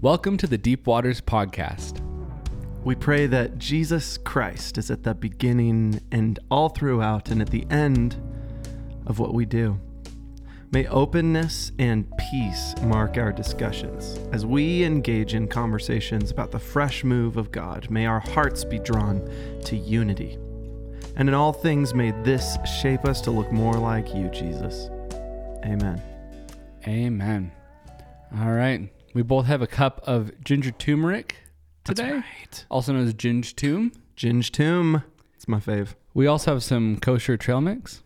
Welcome to the Deep Waters Podcast. We pray that Jesus Christ is at the beginning and all throughout and at the end of what we do. May openness and peace mark our discussions. As we engage in conversations about the fresh move of God, may our hearts be drawn to unity. And in all things, may this shape us to look more like you, Jesus. Amen. Amen. All right. We both have a cup of ginger turmeric today, right. also known as Ginge Tomb. Ginge Tomb. It's my fave. We also have some kosher trail mix,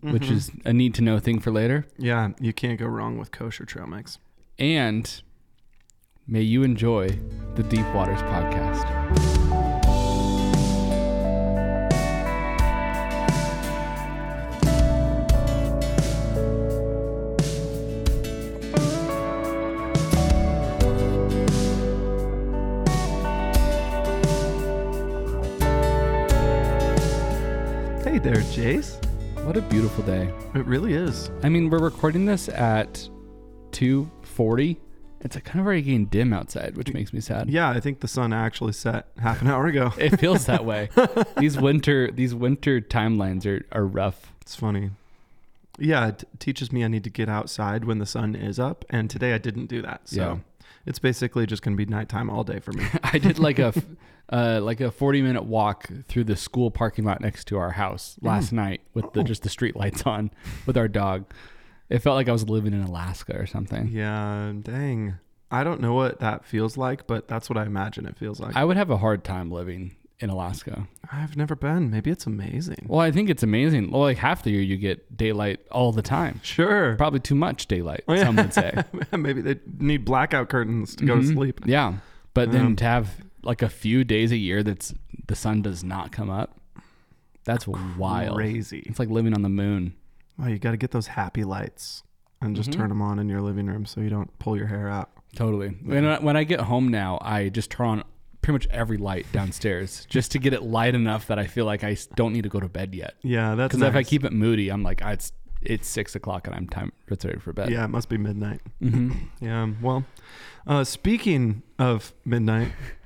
which mm-hmm. is a need to know thing for later. Yeah, you can't go wrong with kosher trail mix. And may you enjoy the Deep Waters Podcast. Hey there, Jace. What a beautiful day. It really is. I mean, we're recording this at 2:40. It's kind of already getting dim outside, which makes me sad. Yeah, I think the sun actually set half an hour ago. It feels that way. these winter these winter timelines are, are rough. It's funny. Yeah, it teaches me I need to get outside when the sun is up, and today I didn't do that. So Yeah. it's basically just going to be nighttime all day for me. I did like a uh, like a 40 minute walk through the school parking lot next to our house last night with the just the street lights on with our dog. It felt like I was living in Alaska or something. yeah, dang. I don't know what that feels like, but that's what I imagine it feels like. I would have a hard time living in Alaska. I've never been. Maybe it's amazing. Well, I think it's amazing. Well, like half the year you get daylight all the time. Sure. Probably too much daylight, some would say. Maybe they need blackout curtains to go to Mhm. sleep. Yeah. But then Um, to have like a few days a year that's the sun does not come up, that's wild. Crazy. It's like living on the moon. Oh, you got to get those happy lights and just Mhm. turn them on in your living room so you don't pull your hair out. Totally. When I, when I get home now, I just turn on pretty much every light downstairs just to get it light enough that I feel like I don't need to go to bed yet. Yeah, that's Because if I keep it moody, I'm like, ah, it's it's six o'clock and I'm time it's ready for bed. Yeah, it must be midnight. hmm Yeah. Well, uh, speaking of midnight,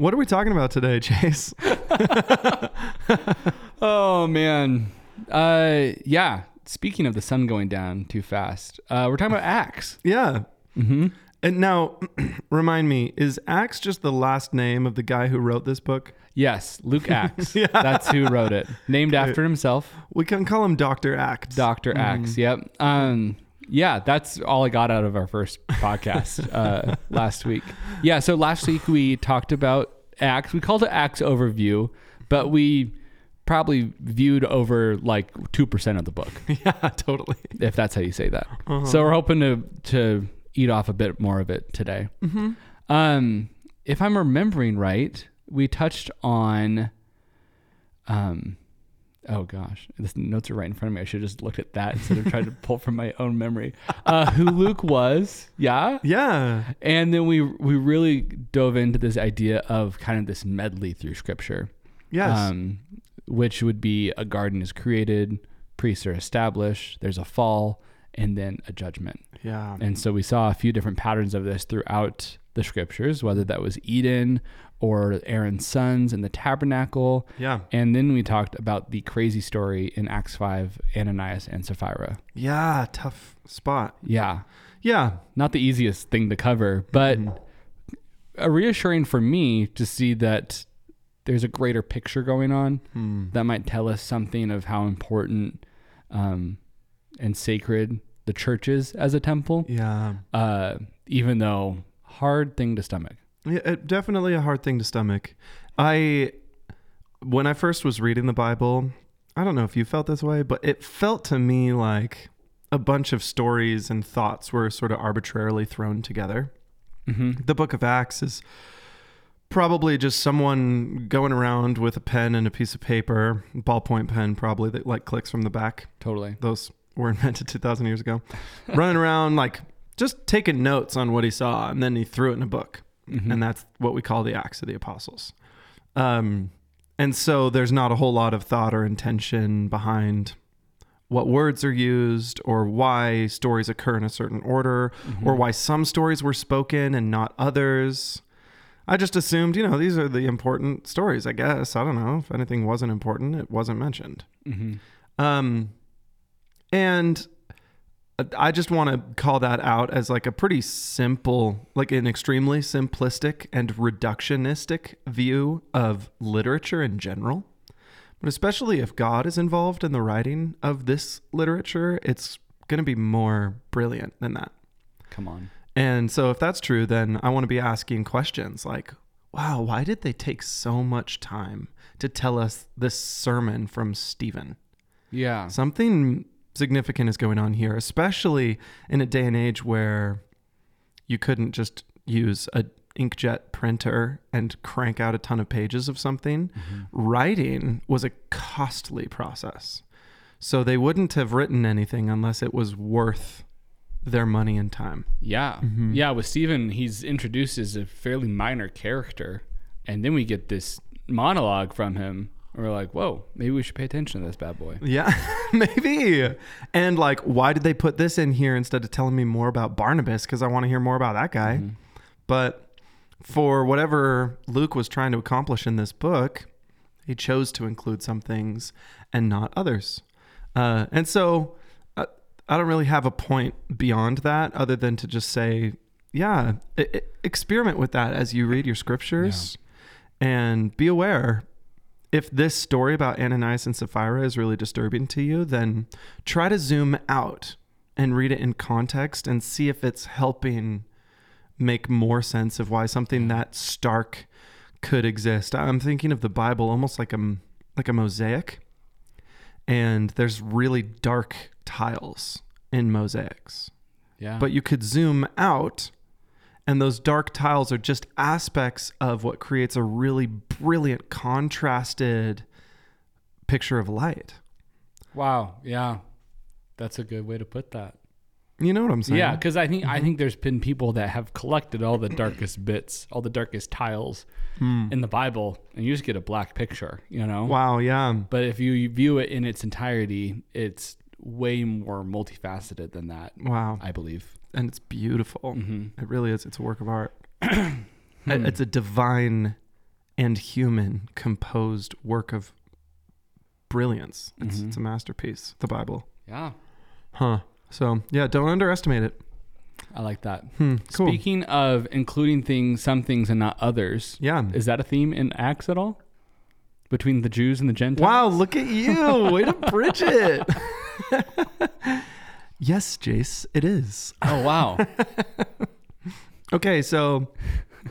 what are we talking about today, Chase? Oh man. Uh, yeah. Speaking of the sun going down too fast, uh, we're talking about Acts. yeah. Mm-hmm. And now, remind me, is Axe just the last name of the guy who wrote this book? Yes, Luke Axe. Yeah. That's who wrote it. Named after himself, We can call him Doctor Axe. Dr. Axe. Yep. Um yeah, that's all I got out of our first podcast uh, last week. Yeah, so last week we talked about Acts. We called it Acts overview, but we probably viewed over like 2% of the book, yeah, totally. if that's how you say that. Uh-huh. So we're hoping to to eat off a bit more of it today. Mm-hmm. Um, if I'm remembering right, we touched on. Um, oh gosh, the notes are right in front of me. I should have just looked at that instead of trying to pull from my own memory. Uh, who Luke was, yeah, Yeah. and then we we really dove into this idea of kind of this medley through Scripture, Yes. um, which would be a garden is created, priests are established, there's a fall, and then a judgment. yeah. And so we saw a few different patterns of this throughout the scriptures, whether that was Eden or Aaron's sons in the tabernacle. Yeah. And then we talked about the crazy story in Acts 5, Ananias and Sapphira. Yeah. Tough spot. Yeah, Yeah. not the easiest thing to cover, but a reassuring for me to see that there's a greater picture going on Hmm. that might tell us something of how important um, and sacred the church is as a temple. Yeah. uh, even though hard thing to stomach. Yeah, it, definitely a hard thing to stomach. I, when I first was reading the Bible, I don't know if you felt this way, but it felt to me like a bunch of stories and thoughts were sort of arbitrarily thrown together. Mm-hmm. The book of Acts is probably just someone going around with a pen and a piece of paper, ballpoint pen, probably that like clicks from the back. Totally. Those were invented 2,000 years ago. running around like just taking notes on what he saw, and then he threw it in a book Mhm. and that's what we call the Acts of the Apostles. Um, and so there's not a whole lot of thought or intention behind what words are used or why stories occur in a certain order or why some stories were spoken and not others. I just assumed, you know, these are the important stories, I guess. I don't know. If anything wasn't important, it wasn't mentioned. hmm Um, and I just want to call that out as like a pretty simple, like an extremely simplistic and reductionistic view of literature in general. But especially if God is involved in the writing of this literature, it's going to be more brilliant than that. Come on. And so, if that's true, then I want to be asking questions like, wow, why did they take so much time to tell us this sermon from Stephen? Yeah. Something significant is going on here, especially in a day and age where you couldn't just use a inkjet printer and crank out a ton of pages of something. Mm-hmm. Writing was a costly process. So they wouldn't have written anything unless it was worth their money and time. Yeah. Mhm. Yeah. With Stephen, he's introduced as a fairly minor character. And then we get this monologue from him. And we're like, whoa, maybe we should pay attention to this bad boy. Yeah, maybe. And like, why did they put this in here instead of telling me more about Barnabas? Because I want to hear more about that guy. Mhm. But for whatever Luke was trying to accomplish in this book, he chose to include some things and not others. Uh, and so uh, I don't really have a point beyond that other than to just say, yeah, experiment with that as you read your scriptures and be aware. If this story about Ananias and Sapphira is really disturbing to you, then try to zoom out and read it in context and see if it's helping make more sense of why something that stark could exist. I'm thinking of the Bible almost like a like a mosaic, and there's really dark tiles in mosaics. Yeah. But you could zoom out, and those dark tiles are just aspects of what creates a really brilliant contrasted picture of light. wow. Yeah. That's a good way to put that. You know what I'm saying? Yeah, because I think I Mm-hmm. think there's been people that have collected all the darkest bits, all the darkest tiles Hmm. in the Bible, and you just get a black picture, you know. Wow. Yeah. But if you view it in its entirety, it's way more multifaceted than that. Wow. I believe. And it's beautiful. hmm It really is. It's a work of art. Hmm. It's a divine and human composed work of brilliance. It's, Mhm. it's a masterpiece, the Bible. Yeah, Huh. So, yeah, don't underestimate it. I like that. Hmm. Cool. Speaking of including things, some things and not others, yeah. is that a theme in Acts at all? Between the Jews and the Gentiles? Wow, look at you. Way to bridge it. yes, Jace, it is. Oh wow! Okay, so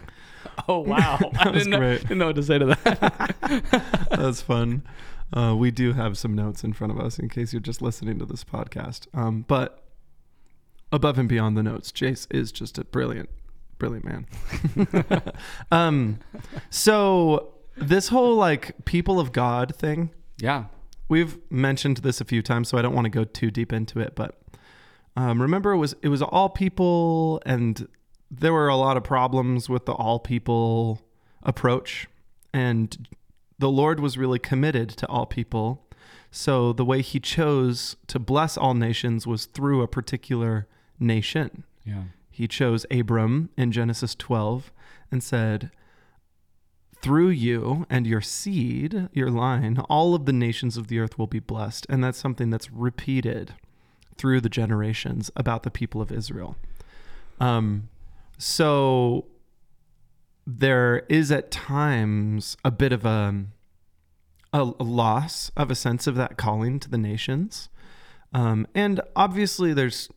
Oh wow! I was didn't know, great. didn't know what to say to that. that's fun. Uh, we do have some notes in front of us in case you're just listening to this podcast. Um, but above and beyond the notes, Jace is just a brilliant, brilliant man. um, so this whole like people of God thing, yeah. we've mentioned this a few times, so I don't want to go too deep into it. But um, remember, it was it was all people, and there were a lot of problems with the all people approach, and the Lord was really committed to all people. So the way He chose to bless all nations was through a particular nation. Yeah. He chose Abram in Genesis 12 and said, Through you and your seed, your line, all of the nations of the earth will be blessed. And that's something that's repeated through the generations about the people of Israel. Um, so there is at times a bit of a, a, a loss of a sense of that calling to the nations. Um, and obviously, there's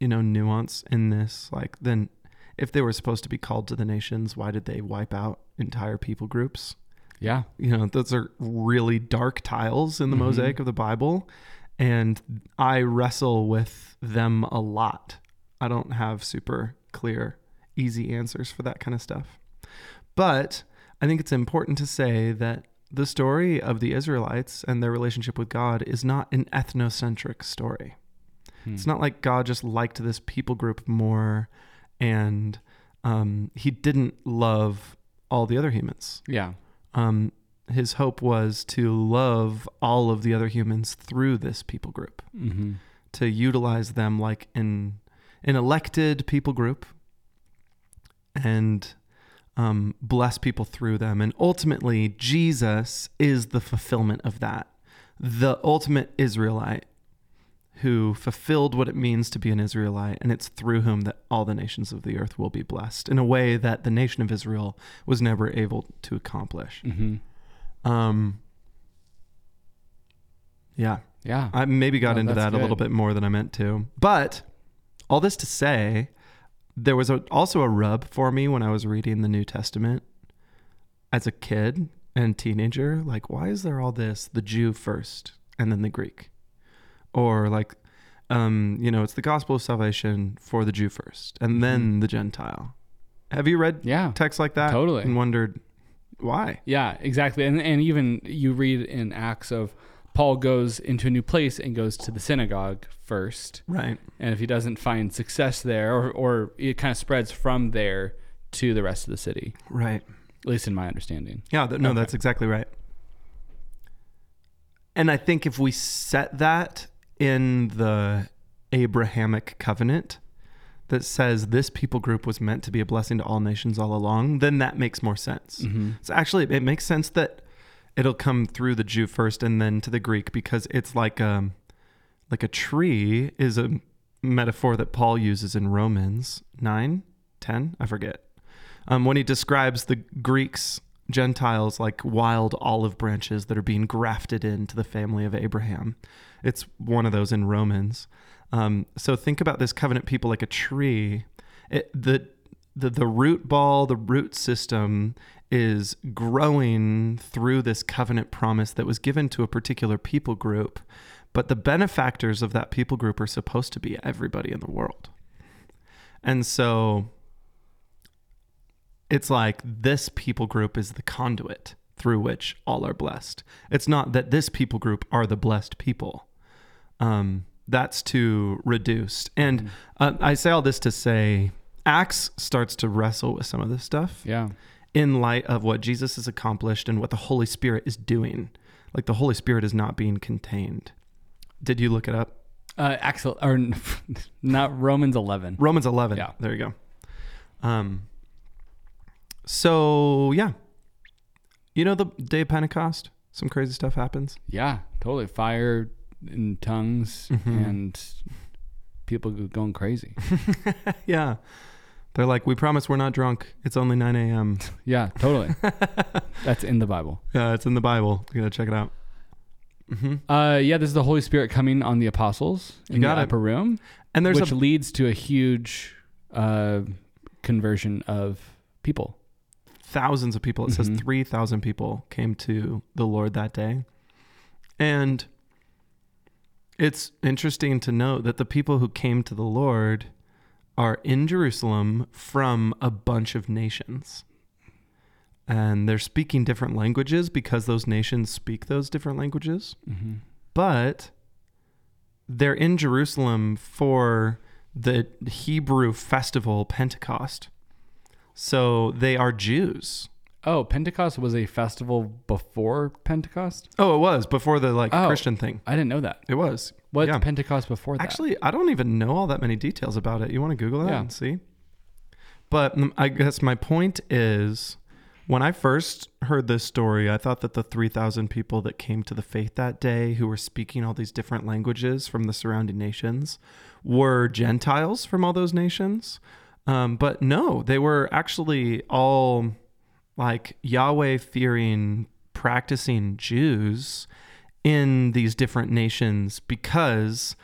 you know nuance in this like then if they were supposed to be called to the nations why did they wipe out entire people groups Yeah. you know those are really dark tiles in the Mhm. mosaic of the bible and i wrestle with them a lot i don't have super clear easy answers for that kind of stuff but i think it's important to say that the story of the israelites and their relationship with god is not an ethnocentric story Hmm. it's not like God just liked this people group more and um, he didn't love all the other humans. Yeah. Um, his hope was to love all of the other humans through this people group, Mm-hmm. to utilize them like an an elected people group, and um, bless people through them. And ultimately, Jesus is the fulfillment of that, the ultimate Israelite who fulfilled what it means to be an Israelite, and it's through whom that all the nations of the earth will be blessed in a way that the nation of Israel was never able to accomplish. Mm-hmm. Um, yeah, Yeah. I maybe got No, into that a little bit more than I meant to. But all this to say, there was a, also a rub for me when I was reading the New Testament as a kid and teenager. Like, why is there all this? The Jew first and then the Greek. Or like, um, you know, it's the gospel of salvation for the Jew first and then the Gentile. Have you read yeah. texts like that? Totally. And wondered why? Yeah, exactly. And and even you read in Acts of Paul goes into a new place and goes to the synagogue first. Right. And if he doesn't find success there or or it kind of spreads from there to the rest of the city, Right. at least in my understanding. Yeah, th- no, Okay. that's exactly right. And I think if we set that in the Abrahamic covenant that says this people group was meant to be a blessing to all nations all along, then that makes more sense. Mm-hmm. So actually, it makes sense that it'll come through the Jew first and then to the Greek because it's like um like a tree is a metaphor that Paul uses in Romans 9, 10, I forget. Um, when he describes the Greeks, Gentiles, like wild olive branches that are being grafted into the family of Abraham. It's one of those in Romans. Um, so think about this covenant people like a tree. It, the, the the root ball, the root system is growing through this covenant promise that was given to a particular people group, but the benefactors of that people group are supposed to be everybody in the world. And so it's like this people group is the conduit through which all are blessed. It's not that this people group are the blessed people. Um, that's too reduced. And uh, I say all this to say Acts starts to wrestle with some of this stuff Yeah. in light of what Jesus has accomplished and what the Holy Spirit is doing. Like the Holy Spirit is not being contained. Did you look it up? Uh, Axel or not Romans 11. Romans 11. Yeah. There you go. Um, so, yeah. You know the day of Pentecost? Some crazy stuff happens. Yeah, totally. Fire and tongues Mhm. and people going crazy. yeah. They're like, we promise we're not drunk. It's only 9 a.m. Yeah, totally. That's in the Bible. yeah, it's in the Bible. You gotta check it out. hmm Uh, yeah, this is the Holy Spirit coming on the apostles in You got the it. upper room, And there's which a leads to a huge uh, conversion of people. thousands of people. It says Mhm. 3,000 people came to the Lord that day. And it's interesting to note that the people who came to the Lord are in Jerusalem from a bunch of nations. And they're speaking different languages because those nations speak those different languages. Mm-hmm. But they're in Jerusalem for the Hebrew festival Pentecost. So they are Jews. Oh, Pentecost was a festival before Pentecost. Oh, it was before the like Oh. Christian thing. I didn't know that. It was. What Yeah. Pentecost before that? Actually, I don't even know all that many details about it. You want to Google that Yeah. and see? But mm, I guess my point is when I first heard this story, I thought that the 3,000 people that came to the faith that day who were speaking all these different languages from the surrounding nations were Gentiles from all those nations. Um, but no, they were actually all like Yahweh fearing, practicing Jews in these different nations because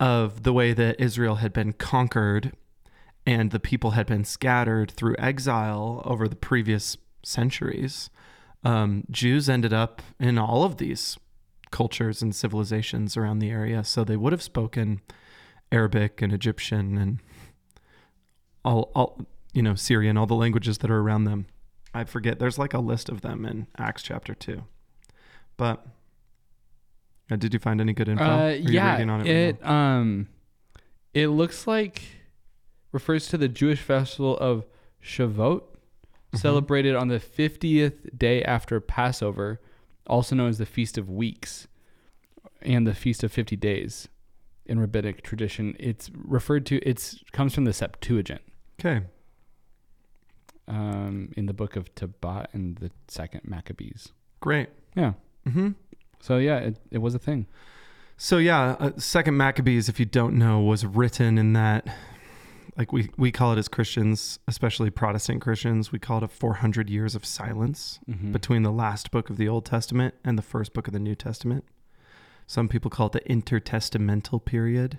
of the way that Israel had been conquered and the people had been scattered through exile over the previous centuries. Um, Jews ended up in all of these cultures and civilizations around the area, so they would have spoken Arabic and Egyptian and all, all you know, Syrian, all the languages that are around them. I forget. There's like a list of them in Acts chapter two, but uh, did you find any good info? Uh, yeah, it it, right um, it looks like refers to the Jewish festival of Shavuot, Mhm. celebrated on the fiftieth day after Passover, also known as the Feast of Weeks and the Feast of 50 Days in rabbinic tradition. It's referred to, it's comes from the Septuagint Okay. Um, in the book of Tobit and the second Maccabees. Great. Yeah. hmm So yeah, it, it was a thing. So yeah, uh, Second Maccabees, if you don't know, was written in that, like we we call it as Christians, especially Protestant Christians, we call it a 400 years of silence Mhm. between the last book of the Old Testament and the first book of the New Testament. Some people call it the intertestamental period,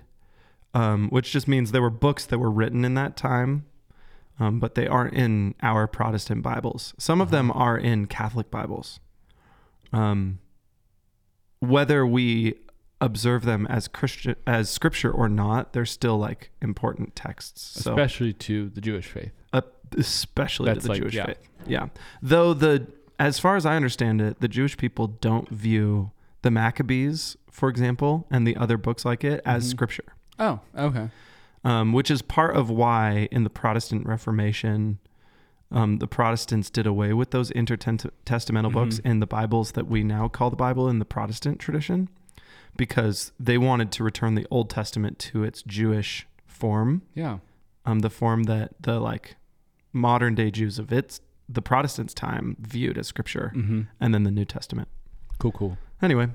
um, which just means there were books that were written in that time, um, but they aren't in our Protestant Bibles. Some of them are in Catholic Bibles. Um, whether we observe them as Christian as scripture or not, they're still like important texts. So especially to the Jewish faith. uh, especially That's to the like- Jewish yeah. faith. Yeah. Though the as far as I understand it, the Jewish people don't view the Maccabees, for example, and the other books like it as Mhm. scripture. Oh, okay. Um, which is part of why in the Protestant Reformation, um, the Protestants did away with those intertestamental books Mhm. in the Bibles that we now call the Bible in the Protestant tradition, because they wanted to return the Old Testament to its Jewish form Yeah. um, the form that the like modern day Jews of its the Protestants' time viewed as scripture, hmm and then the New Testament. Cool, cool. Anyway,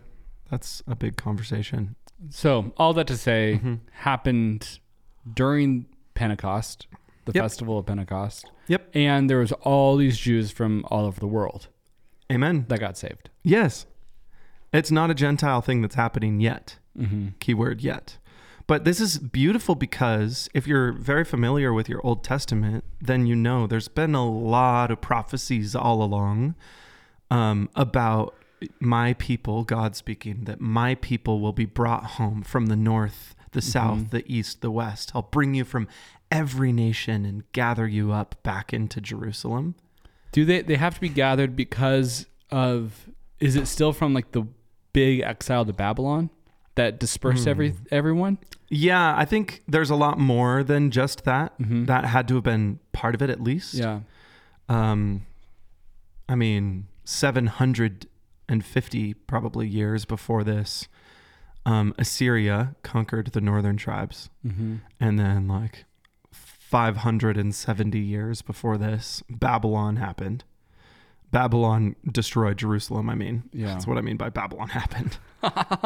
that's a big conversation. So all that to say Mhm. happened during Pentecost, the Yep. festival of Pentecost. Yep. And there was all these Jews from all over the world Amen. that got saved. Yes, it's not a Gentile thing that's happening yet. Mm-hmm. Keyword yet. But this is beautiful because if you're very familiar with your Old Testament, then you know there's been a lot of prophecies all along um, about my people, God speaking, that my people will be brought home from the north, the south, the east, the west. I'll bring you from every nation and gather you up back into Jerusalem. Do they they have to be gathered because of is it still from like the big exile to Babylon that dispersed every Hmm. everyone? Yeah, I think there's a lot more than just that. Mhm. That had to have been part of it at least. Yeah. Um, I mean, 750 probably years before this, um, Assyria conquered the northern tribes. Mm-hmm. And then, like, 570 years before this, Babylon happened. Babylon destroyed Jerusalem, I mean. Yeah. That's what I mean by Babylon happened.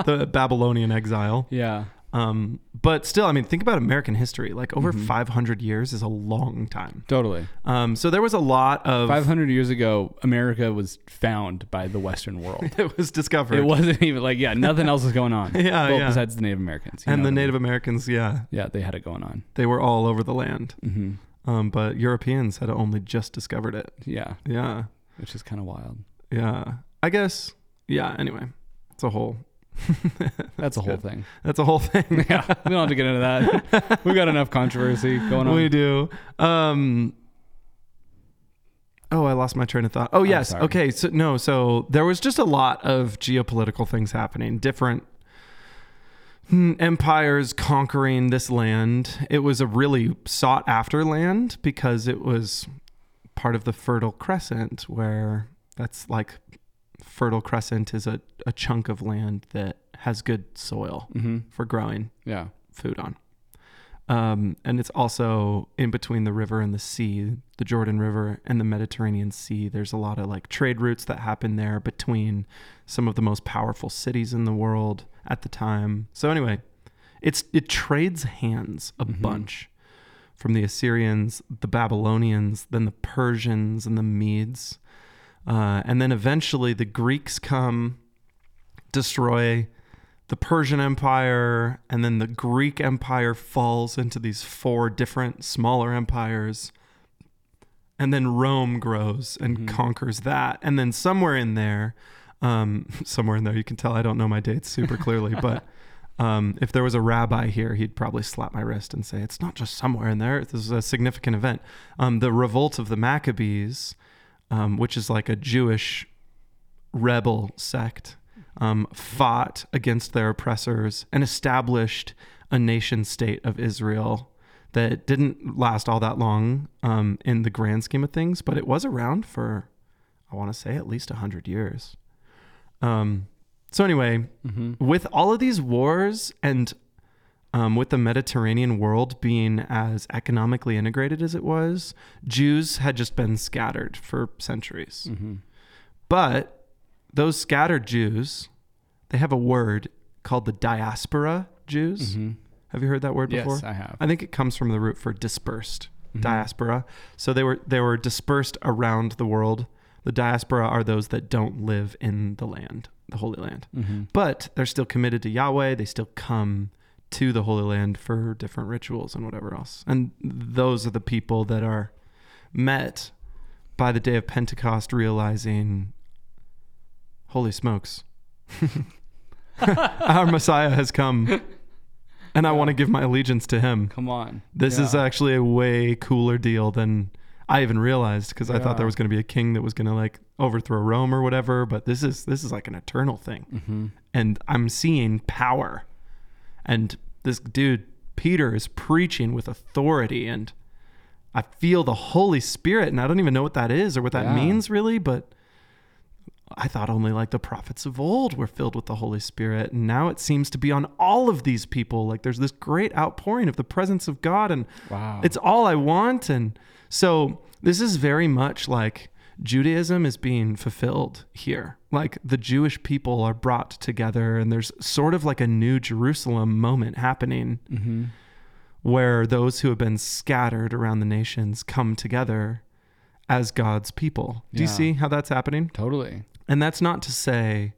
the Babylonian exile. Yeah. Um, but still, I mean, think about American history. Like, over Mhm. 500 years is a long time. Totally. Um, so there was a lot of. 500 years ago, America was found by the Western world. it was discovered. It wasn't even like, yeah, nothing else was going on. Yeah, well, yeah. besides the Native Americans. and the what I mean? Native Americans, yeah, Yeah, they had it going on. they were all over the land. hmm Um, but Europeans had only just discovered it. Yeah, Yeah, which is kind of wild. yeah. I guess. Yeah. Anyway, it's a whole. That's a whole good. thing. That's a whole thing. yeah, we don't have to get into that. we got enough controversy going on. we do. Um. Oh, I lost my train of thought. Oh, yes. Okay. So no. So there was just a lot of geopolitical things happening. Different hmm, empires conquering this land. It was a really sought after land because it was part of the Fertile Crescent, where that's like Fertile Crescent is a, a chunk of land that has good soil hmm for growing Yeah. food on. Um, and it's also in between the river and the sea, the Jordan River and the Mediterranean Sea. There's a lot of like trade routes that happen there between some of the most powerful cities in the world at the time. So anyway, it's it trades hands a Mhm. bunch from the Assyrians, the Babylonians, then the Persians and the Medes. Uh, and then eventually the Greeks come, destroy the Persian Empire, and then the Greek Empire falls into these four different smaller empires. And then Rome grows and Mhm. conquers that. And then somewhere in there, um, somewhere in there, you can tell I don't know my dates super clearly, but um, if there was a rabbi here, he'd probably slap my wrist and say, It's not just somewhere in there, this is a significant event. Um, the revolt of the Maccabees, um, which is like a Jewish rebel sect, um, fought against their oppressors and established a nation state of Israel that didn't last all that long um, in the grand scheme of things, but it was around for, I want to say, at least 100 years. Um, so anyway, hmm with all of these wars and um, with the Mediterranean world being as economically integrated as it was, Jews had just been scattered for centuries. hmm But those scattered Jews, they have a word called the diaspora Jews. hmm Have you heard that word before? Yes, I have. I think it comes from the root for dispersed, Mhm. diaspora. So they were they were dispersed around the world. The diaspora are those that don't live in the land, the Holy Land. hmm But they're still committed to Yahweh. They still come to the Holy Land for different rituals and whatever else. And those are the people that are met by the day of Pentecost realizing, holy smokes, our Messiah has come. And I want to give my allegiance to him. Come on. This is actually a way cooler deal than I even realized because I thought there was going to be a king that was going to like overthrow Rome or whatever. But this is this is like an eternal thing hmm and I'm seeing power. And this dude, Peter, is preaching with authority, and I feel the Holy Spirit, and I don't even know what that is or what that Yeah. means really, but I thought only like the prophets of old were filled with the Holy Spirit, and now it seems to be on all of these people. Like there's this great outpouring of the presence of God, and Wow. it's all I want. And so this is very much like Judaism is being fulfilled here. Like the Jewish people are brought together, and there's sort of like a new Jerusalem moment happening hmm where those who have been scattered around the nations come together as God's people. Do you see how that's happening? Totally. And that's not to say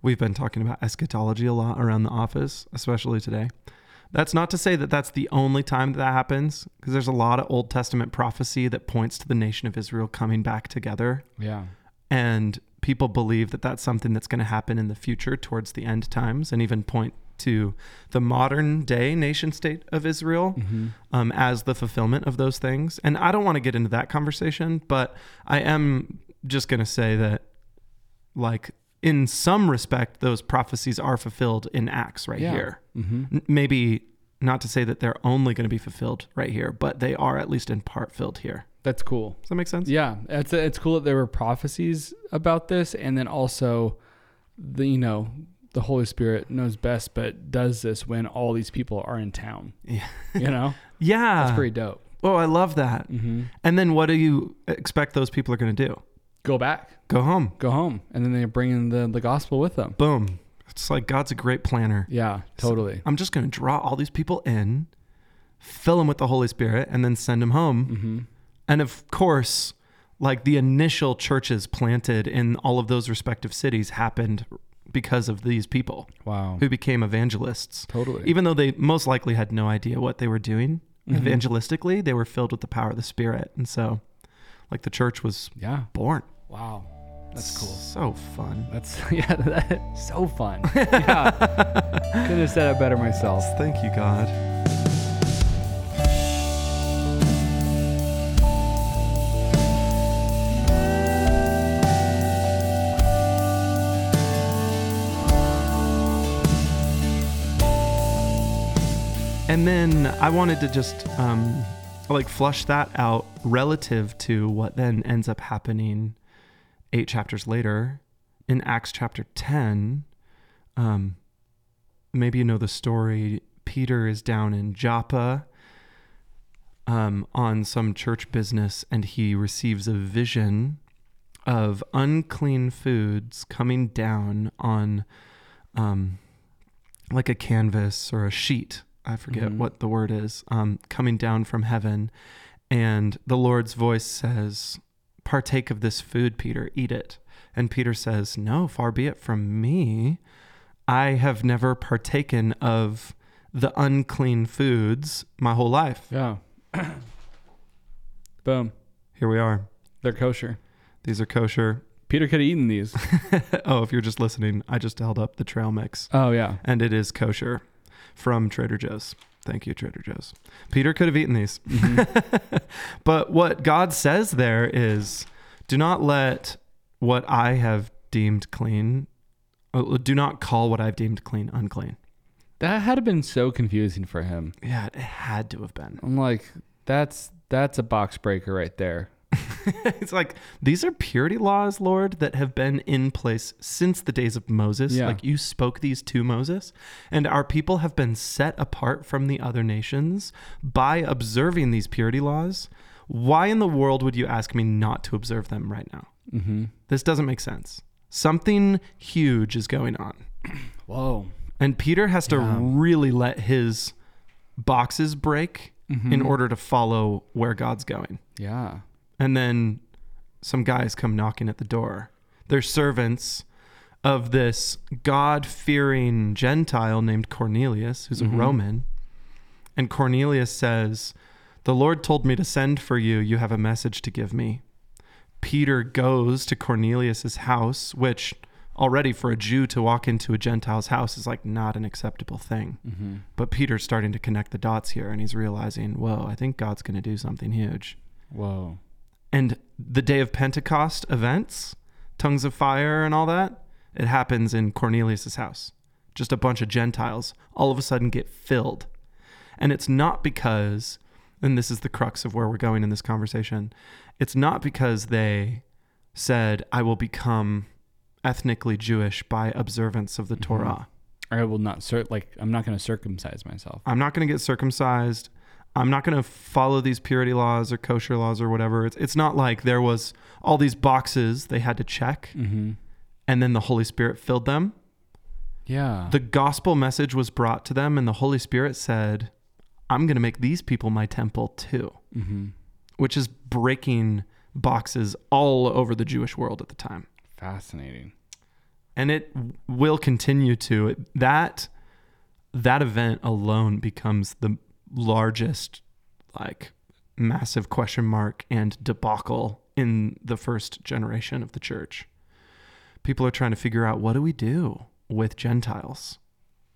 we've been talking about eschatology a lot around the office, especially today. That's not to say that that's the only time that, that happens, because there's a lot of Old Testament prophecy that points to the nation of Israel coming back together. Yeah. And people believe that that's something that's going to happen in the future towards the end times, and even point to the modern day nation state of Israel hmm um, as the fulfillment of those things. And I don't want to get into that conversation, but I am just going to say that, like, in some respect, those prophecies are fulfilled in Acts right Yeah. here. hmm Maybe not to say that they're only going to be fulfilled right here, but they are at least in part filled here. That's cool. Does that make sense? Yeah, it's it's cool that there were prophecies about this, and then also, the you know the Holy Spirit knows best, but does this when all these people are in town. Yeah. You know, Yeah. that's pretty dope. oh, I love that. hmm And then what do you expect those people are going to do? Go back, Go home. go home, and then they bring in the the gospel with them. Boom. It's like God's a great planner. Yeah, totally. I'm just going to draw all these people in, fill them with the Holy Spirit, and then send them home. hmm And of course, like the initial churches planted in all of those respective cities happened because of these people Wow, who became evangelists. totally. Even though they most likely had no idea what they were doing Mhm. evangelistically, they were filled with the power of the Spirit. And so, like, the church was yeah. born. Wow, that's cool. So fun. That's yeah, that's so fun. Yeah, couldn't have said it better myself. Thank you, God. And then I wanted to just um, like flush that out relative to what then ends up happening eight chapters later in Acts chapter 10. Um, maybe you know the story. Peter is down in Joppa um, on some church business and he receives a vision of unclean foods coming down on um, like a canvas or a sheet. I forget Mhm. what the word is, um, coming down from heaven. And the Lord's voice says, Partake of this food, Peter, eat it. And Peter says, No, far be it from me. I have never partaken of the unclean foods my whole life. Yeah. Boom. Here we are. They're kosher. These are kosher. Peter could have eaten these. oh, if you're just listening, I just held up the trail mix Oh yeah. and it is kosher from Trader Joe's. Thank you, Trader Joe's. Peter could have eaten these. Mhm. but what God says there is do not let what I have deemed clean, uh, do not call what I've deemed clean unclean. That had been so confusing for him. Yeah, it had to have been. I'm like, that's that's a box breaker right there. it's like these are purity laws, Lord, that have been in place since the days of Moses. Yeah. Like you spoke these to Moses, and our people have been set apart from the other nations by observing these purity laws. Why in the world would you ask me not to observe them right now? Mm-hmm. This doesn't make sense. Something huge is going on. Whoa. And Peter has to Yeah. really let his boxes break Mm-hmm. in order to follow where God's going. Yeah. And then some guys come knocking at the door. They're servants of this God fearing Gentile named Cornelius, who's Mhm. a Roman. And Cornelius says, The Lord told me to send for you. You have a message to give me. Peter goes to Cornelius's house, which already for a Jew to walk into a Gentile's house is like not an acceptable thing. Mm-hmm. But Peter's starting to connect the dots here and he's realizing, whoa, I think God's going to do something huge. Whoa. And the day of Pentecost events, tongues of fire and all that, it happens in Cornelius's house. Just a bunch of Gentiles all of a sudden get filled. And it's not because, and this is the crux of where we're going in this conversation, it's not because they said, I will become ethnically Jewish by observance of the Mhm. Torah. I will not cir- like I'm not going to circumcise myself. I'm not going to get circumcised. I'm not going to follow these purity laws or kosher laws or whatever. It's it's not like there was all these boxes they had to check Mm-hmm. and then the Holy Spirit filled them. Yeah. The gospel message was brought to them and the Holy Spirit said, "I'm going to make these people my temple too." mm-hmm. Which is breaking boxes all over the Jewish world at the time. Fascinating. and it will continue to that that event alone becomes the largest like massive question mark and debacle in the first generation of the church people are trying to figure out what do we do with gentiles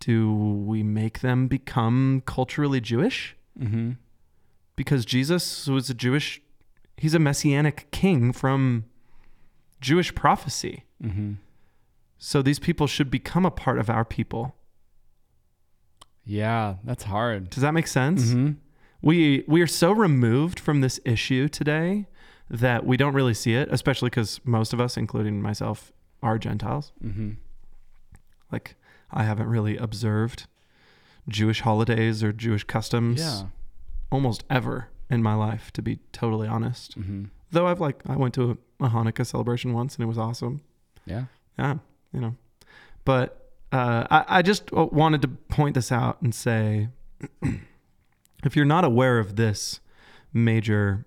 do we make them become culturally jewish Mm-hmm. because jesus was a jewish he's a messianic king from jewish prophecy Mm-hmm. so these people should become a part of our people. Yeah, that's hard. Does that make sense? Mm-hmm. We we are so removed from this issue today that we don't really see it, especially because most of us, including myself, are Gentiles. Mm-hmm. Like I haven't really observed Jewish holidays or Jewish customs Yeah. almost ever in my life, to be totally honest. Mm-hmm. Though I've like I went to a, a Hanukkah celebration once and it was awesome. Yeah. Yeah, you know. But uh, I, I just wanted to point this out and say if you're not aware of this major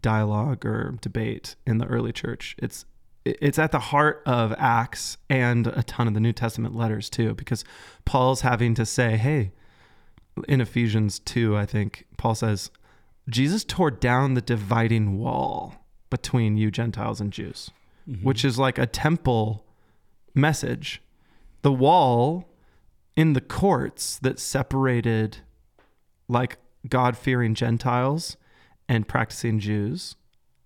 dialogue or debate in the early church, it's it's at the heart of Acts and a ton of the New Testament letters too, because Paul's having to say, hey, in Ephesians 2, I think, Paul says, Jesus tore down the dividing wall between you Gentiles and Jews Mm-hmm. which is like a temple message. The wall in the courts that separated like God fearing Gentiles and practicing Jews,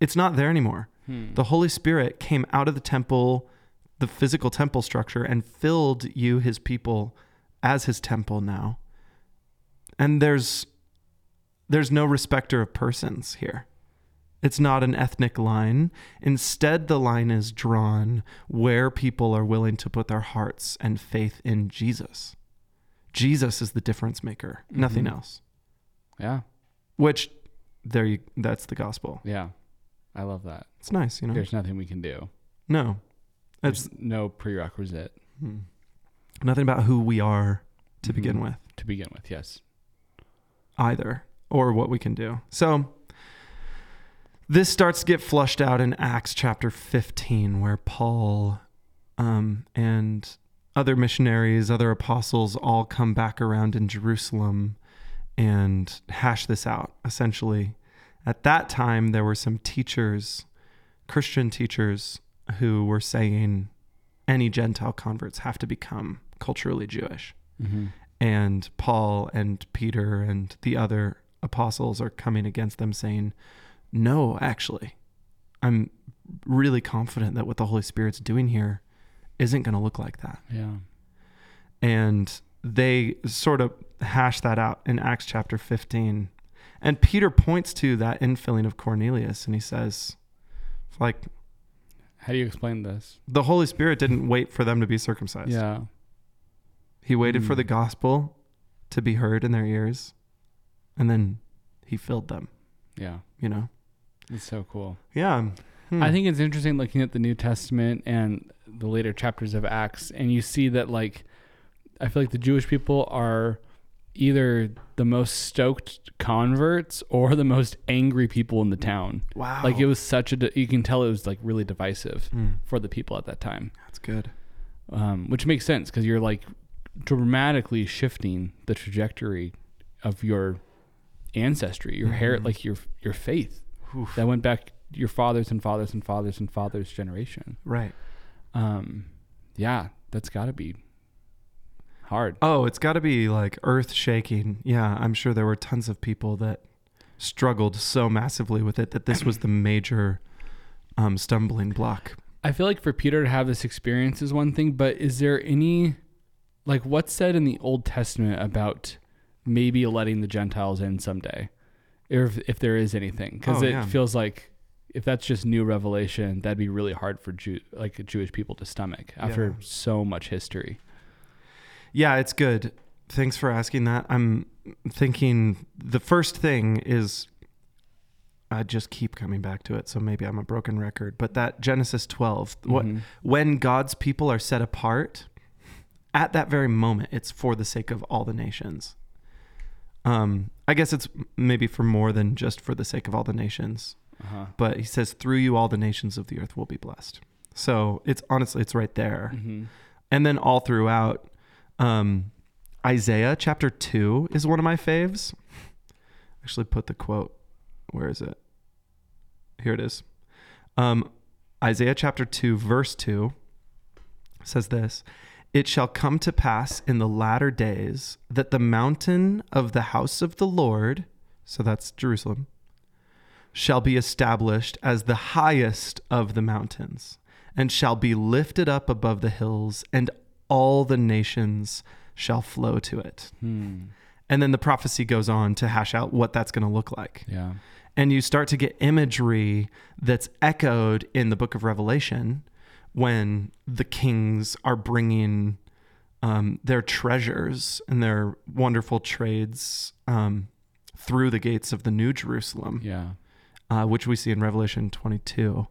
it's not there anymore. Hmm. The Holy Spirit came out of the temple, the physical temple structure, and filled you, his people, as his temple now. And there's there's no respecter of persons here. It's not an ethnic line. Instead, the line is drawn where people are willing to put their hearts and faith in Jesus. Jesus is the difference maker, nothing Mhm. else. Yeah. Which there you that's the gospel. Yeah. I love that. It's nice, you know. There's nothing we can do. no. It's There's no prerequisite hmm. nothing about who we are to begin Mhm. with to begin with. Yes. either or what we can do. So this starts to get flushed out in Acts chapter 15 where Paul um, and other missionaries, other apostles all come back around in Jerusalem and hash this out essentially. At that time there were some teachers, Christian teachers who were saying any Gentile converts have to become culturally Jewish Mm-hmm. and Paul and Peter and the other apostles are coming against them saying, No, actually, I'm really confident that what the Holy Spirit's doing here isn't going to look like that. Yeah. And they sort of hash that out in Acts chapter 15. And Peter points to that infilling of Cornelius and he says, like How do you explain this? the Holy Spirit didn't wait for them to be circumcised. Yeah. He waited for Hmm. the gospel to be heard in their ears, and then he filled them. Yeah. You know. It's so cool. Yeah. Hmm. I think it's interesting looking at the New Testament and the later chapters of Acts, and you see that like I feel like the Jewish people are either the most stoked converts or the most angry people in the town. Wow. Like it was such a, you can tell it was like really divisive Hmm. for the people at that time, That's good. um, which makes sense because you're like dramatically shifting the trajectory of your ancestry, your hair, Mhm. like your your faith Oof. that went back your fathers and fathers and fathers and fathers generation. Right. Um, yeah, that's got to be hard. Oh, it's got to be like earth shaking. Yeah, I'm sure there were tons of people that struggled so massively with it that this was the major um, stumbling block. I feel like for Peter to have this experience is one thing, but is there any like what's said in the Old Testament about maybe letting the Gentiles in someday, if if there is anything? Because Oh, it yeah. feels like if that's just new revelation, that'd be really hard for Jew like Jewish people to stomach after Yeah. so much history. Yeah, it's good. Thanks for asking that. I'm thinking the first thing is I just keep coming back to it, so maybe I'm a broken record, but that Genesis 12, what Mhm. when God's people are set apart, at that very moment, it's for the sake of all the nations. Um, I guess it's maybe for more than just for the sake of all the nations, Uh-huh. but he says, "Through you, all the nations of the earth will be blessed." So it's honestly, it's right there, Mhm. and then all throughout, um, Isaiah chapter two is one of my faves. Actually, put the quote. Where is it? Here it is. Um, Isaiah chapter 2, verse 2 says this It shall come to pass in the latter days that the mountain of the house of the Lord, so that's Jerusalem, shall be established as the highest of the mountains, and shall be lifted up above the hills, and all the nations shall flow to it. Hmm. And then the prophecy goes on to hash out what that's going to look like Yeah. and you start to get imagery that's echoed in the book of Revelation when the kings are bringing um, their treasures and their wonderful trades um, through the gates of the New Jerusalem, Yeah. uh, which we see in Revelation 22.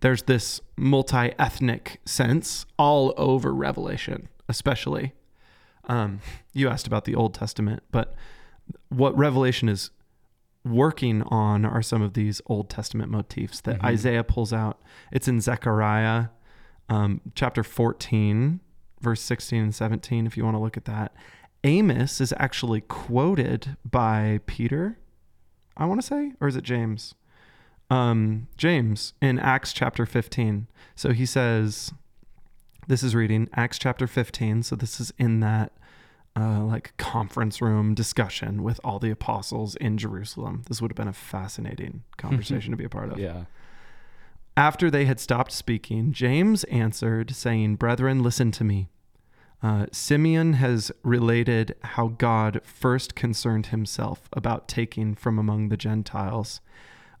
There's this multi ethnic sense all over Revelation, especially. Um, you asked about the Old Testament, but what Revelation is working on are some of these Old Testament motifs that Mhm. Isaiah pulls out. It's in Zechariah um, chapter 14, verse 16 and 17, if you want to look at that. Amos is actually quoted by Peter, I want to say, or is it James? Um, James in Acts chapter 15. So he says, this is reading Acts chapter 15. So this is in that uh, like conference room discussion with all the apostles in Jerusalem. This would have been a fascinating conversation to be a part of. Yeah. After they had stopped speaking, James answered, saying, Brethren, listen to me. Uh, Simeon has related how God first concerned himself about taking from among the Gentiles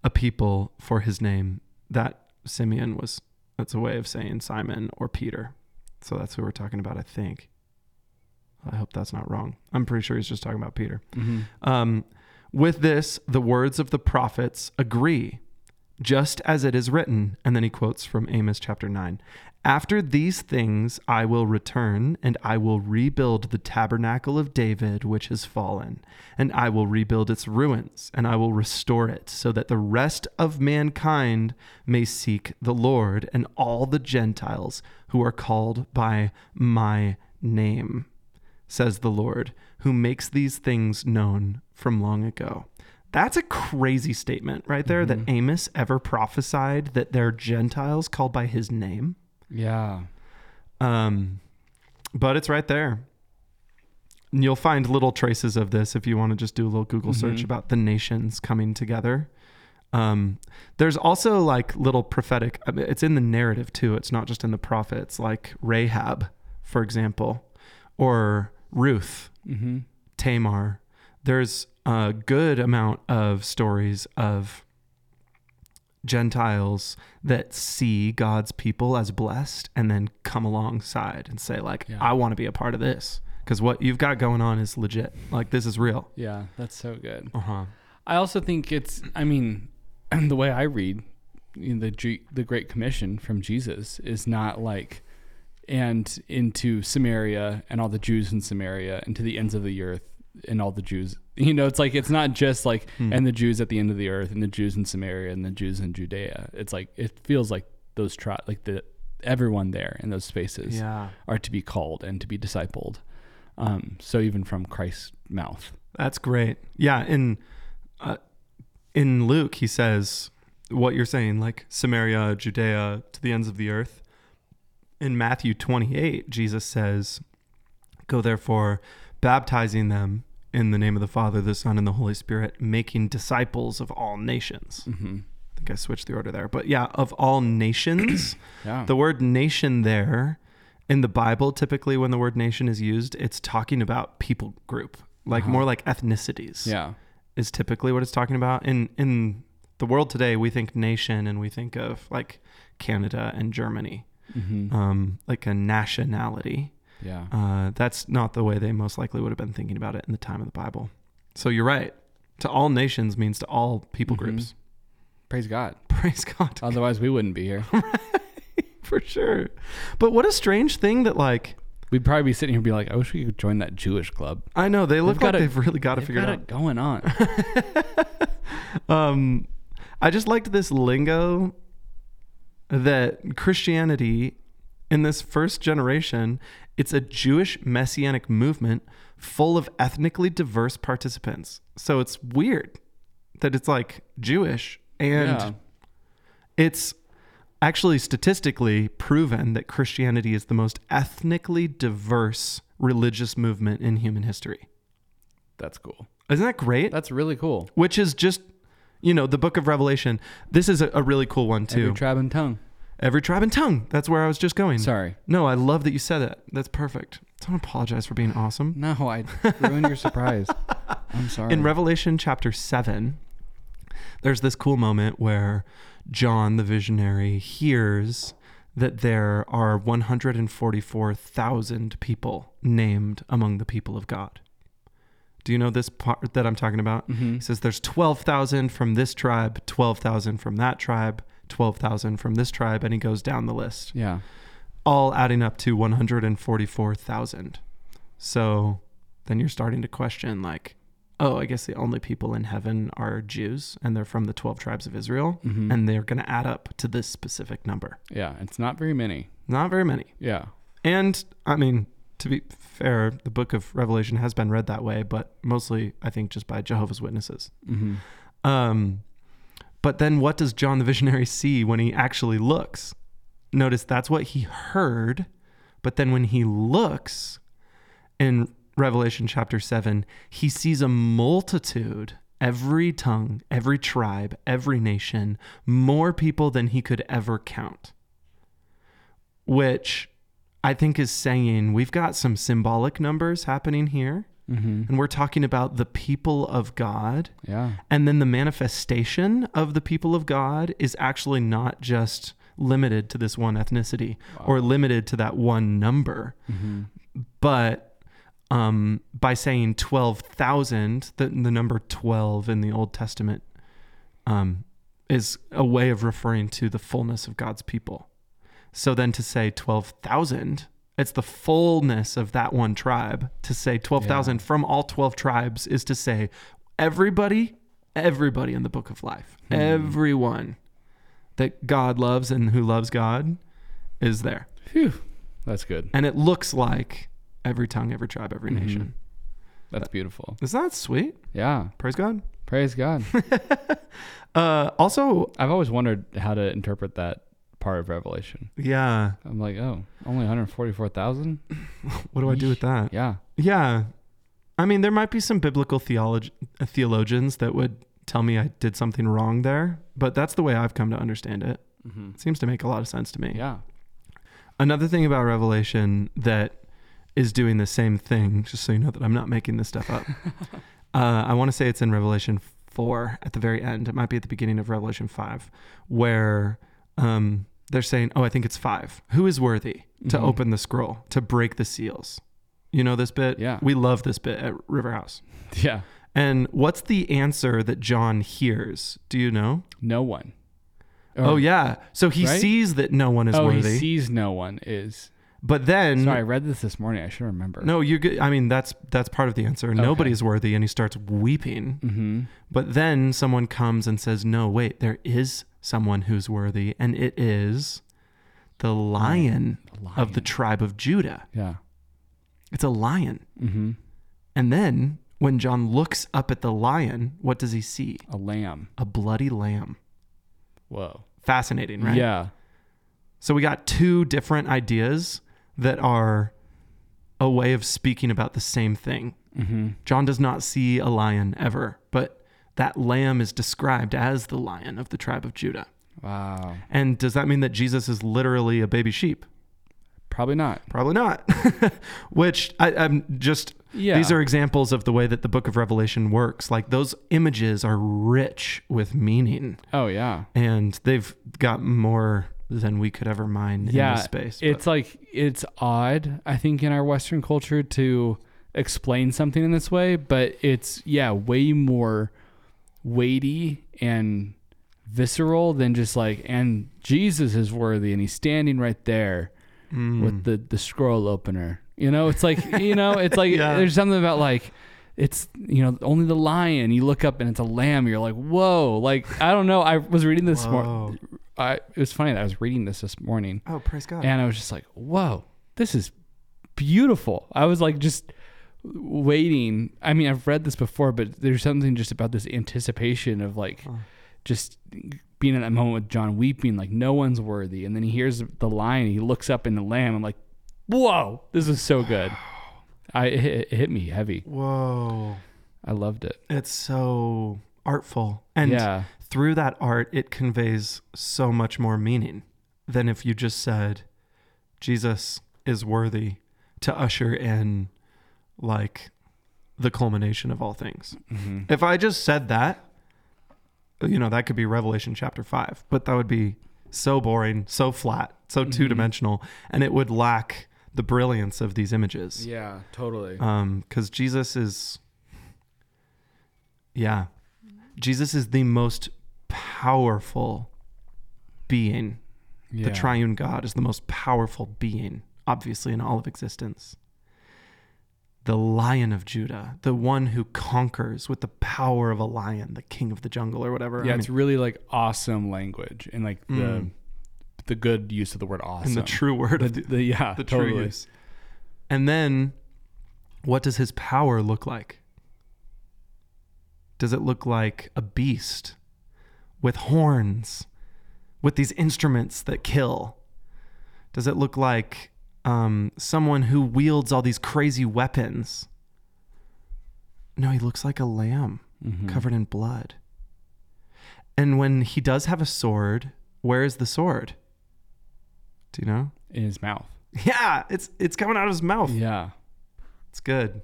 a people for his name. That Simeon was, that's a way of saying Simon or Peter. So that's who we're talking about, I think. I hope that's not wrong. I'm pretty sure he's just talking about Peter. hmm Um, with this, the words of the prophets agree, just as it is written. And then he quotes from Amos chapter 9 After these things I will return, and I will rebuild the tabernacle of David, which has fallen, and I will rebuild its ruins, and I will restore it, so that the rest of mankind may seek the Lord, and all the Gentiles who are called by my name says the Lord, who makes these things known from long ago. That's a crazy statement right there that Mhm. Amos ever prophesied that they're Gentiles called by his name. Yeah. Um, but it's right there. And you'll find little traces of this if you want to just do a little Google search Mhm. about the nations coming together. Um, there's also like little prophetic, I mean, it's in the narrative too. It's not just in the prophets, like Rahab, for example, or Ruth, hmm Tamar. There's a good amount of stories of Gentiles that see God's people as blessed and then come alongside and say like Yeah. I want to be a part of this because what you've got going on is legit. Like this is real. Yeah, that's so good. Uh-huh. I also think it's. I mean, the way I read you know, the G, the Great Commission from Jesus is not like, and into Samaria and all the Jews in Samaria and to the ends of the earth and all the Jews. You know, it's like it's not just like Hmm. and the Jews at the end of the earth and the Jews in Samaria and the Jews in Judea. It's like it feels like those tri- like the everyone there in those spaces Yeah. are to be called and to be discipled. Um, so even from Christ's mouth. That's great. Yeah, in uh, in Luke he says what you're saying like Samaria, Judea to the ends of the earth. In Matthew 28, Jesus says, "Go therefore, baptizing them in the name of the Father, the Son, and the Holy Spirit, making disciples of all nations." hmm I think I switched the order there. But yeah, of all nations. Yeah. the word nation there in the Bible, typically when the word nation is used, it's talking about people group, like Uh-huh. more like ethnicities yeah. is typically what it's talking about. In in the world today, we think nation and we think of like Canada and Germany, hmm um, like a nationality. Yeah. Uh, that's not the way they most likely would have been thinking about it in the time of the Bible. So you're right. To all nations means to all people Mhm. groups. Praise God. Praise God Otherwise, we wouldn't be here. for sure. But what a strange thing that like We'd probably be sitting here and be like, I wish we could join that Jewish club. I know they look got like it- they've really got it They've figured got out. it going on. um, I just liked this lingo that Christianity in this first generation, it's a Jewish messianic movement full of ethnically diverse participants. So it's weird that it's like Jewish and yeah. it's actually statistically proven that Christianity is the most ethnically diverse religious movement in human history. That's cool. Isn't that great? That's really cool. which is just you know the book of revelation this is a, a really cool one too Every tribe and tongue. Every tribe and tongue that's where i was just going Sorry. no i love that you said that that's perfect don't apologize for being awesome No, I ruined your surprise. I'm sorry. in revelation chapter 7 there's this cool moment where john the visionary hears that there are 144000 people named among the people of god do you know this part that i'm talking about Mhm. He says there's 12,000 from this tribe, 12,000 from that tribe, 12,000 from this tribe, and he goes down the list, Yeah. all adding up to 144,000. So then you're starting to question, like, oh, I guess the only people in heaven are Jews, and they're from the 12 tribes of Israel, Mhm. and they're going to add up to this specific number. yeah. It's not very many. Not very many. Yeah. And I mean, to be fair, the book of Revelation has been read that way, but mostly, I think, just by Jehovah's Witnesses. hmm Um, but then what does John the visionary see when he actually looks? Notice that's what he heard, but then when he looks in Revelation chapter 7, he sees a multitude, every tongue, every tribe, every nation, more people than he could ever count. Which I think is saying we've got some symbolic numbers happening here, hmm and we're talking about the people of God. Yeah. And then the manifestation of the people of God is actually not just limited to this one ethnicity or limited to that one number, hmm but um, by saying 12,000, the, the number 12 in the Old Testament um, is a way of referring to the fullness of God's people. So then to say 12,000, it's the fullness of that one tribe. To say 12,000 from all 12 tribes is to say everybody, everybody in the book of life, Hmm. everyone that God loves and who loves God is there. Phew. That's good. And it looks like every tongue, every tribe, every Mhm. nation. That's beautiful. Isn't that sweet? Yeah. Praise God. Praise God. Uh, also, I've always wondered how to interpret that part of Revelation. yeah, I'm like, oh, only 144,000? what do I do with that? Yeah. Yeah. I mean, there might be some biblical theolog- uh, theologians that would tell me I did something wrong there, but that's the way I've come to understand it. hmm It seems to make a lot of sense to me. Yeah. Another thing about Revelation that is doing the same thing, just so you know that I'm not making this stuff up. uh, I want to say it's in Revelation 4 at the very end. It might be at the beginning of Revelation 5, where um, they're saying, oh, I think it's 5. Who is worthy to Mhm. open the scroll, to break the seals? You know this bit? Yeah. We love this bit at River House. Yeah. And what's the answer that John hears? Do you know? No one. oh, Or- yeah. So he right? sees that no one is Oh, worthy. he sees no one is. but then Sorry, I read this this morning. I should remember. No, you're good. I mean, that's that's part of the answer. Nobody's worthy, and he starts weeping. Mm-hmm. But then someone comes and says, "No, wait, there is someone who's worthy, and it is the lion, of the tribe of Judah. Yeah. It's a lion." Mm-hmm. And then when John looks up at the lion, what does he see? A lamb. A bloody lamb. Whoa. Fascinating, right? Yeah. So we got two different ideas that are a way of speaking about the same thing. Mm-hmm. John does not see a lion ever, but that lamb is described as the lion of the tribe of Judah. Wow. And does that mean that Jesus is literally a baby sheep? Probably not. Probably not. Which I, I'm just, Yeah. these are examples of the way that the book of Revelation works. Like those images are rich with meaning Oh yeah. and they've got more than we could ever mine in Yeah. this space. It's like it's odd, I think, in our Western culture to explain something in this way, but it's yeah, way more weighty and visceral than just like and Jesus is worthy and he's standing right there Mm. with the the scroll opener. You know, it's like you know, it's like Yeah. there's something about like it's you know only the lion. You look up and it's a lamb. You're like whoa. Like I don't know. I was reading this morning. I it was funny that I was reading this this morning Oh, praise God. and I was just like whoa, this is beautiful. I was like just waiting. I mean, I've read this before, but there's something just about this anticipation of like Huh. just being in that moment with John weeping, like no one's worthy. And then he hears the lion, he looks up in the lamb. I'm like, whoa, this is so good. I it hit, it hit me heavy. Whoa. I loved it. It's so artful. And yeah, through that art, it conveys so much more meaning than if you just said, Jesus is worthy to usher in like the culmination of all things. hmm If I just said that, you know, that could be Revelation chapter five, but that would be so boring, so flat, so Mhm. two dimensional, and it would lack the brilliance of these images. yeah, totally. Um, because Jesus is, yeah, Jesus is the most powerful being. yeah. The triune God is the most powerful being, obviously, in all of existence. The lion of Judah, the one who conquers with the power of a lion, the king of the jungle, or whatever. yeah, I it's mean, really like awesome language and like the Mm. the good use of the word awesome. in the true word the, of the, the- yeah, the totally. true use. And then, what does his power look like? Does it look like a beast with horns, with these instruments that kill? Does it look like um, someone who wields all these crazy weapons? No, he looks like a lamb Mhm. covered in blood. And when he does have a sword, where is the sword? Do you know? in his mouth. Yeah, it's it's coming out of his mouth. Yeah. It's good.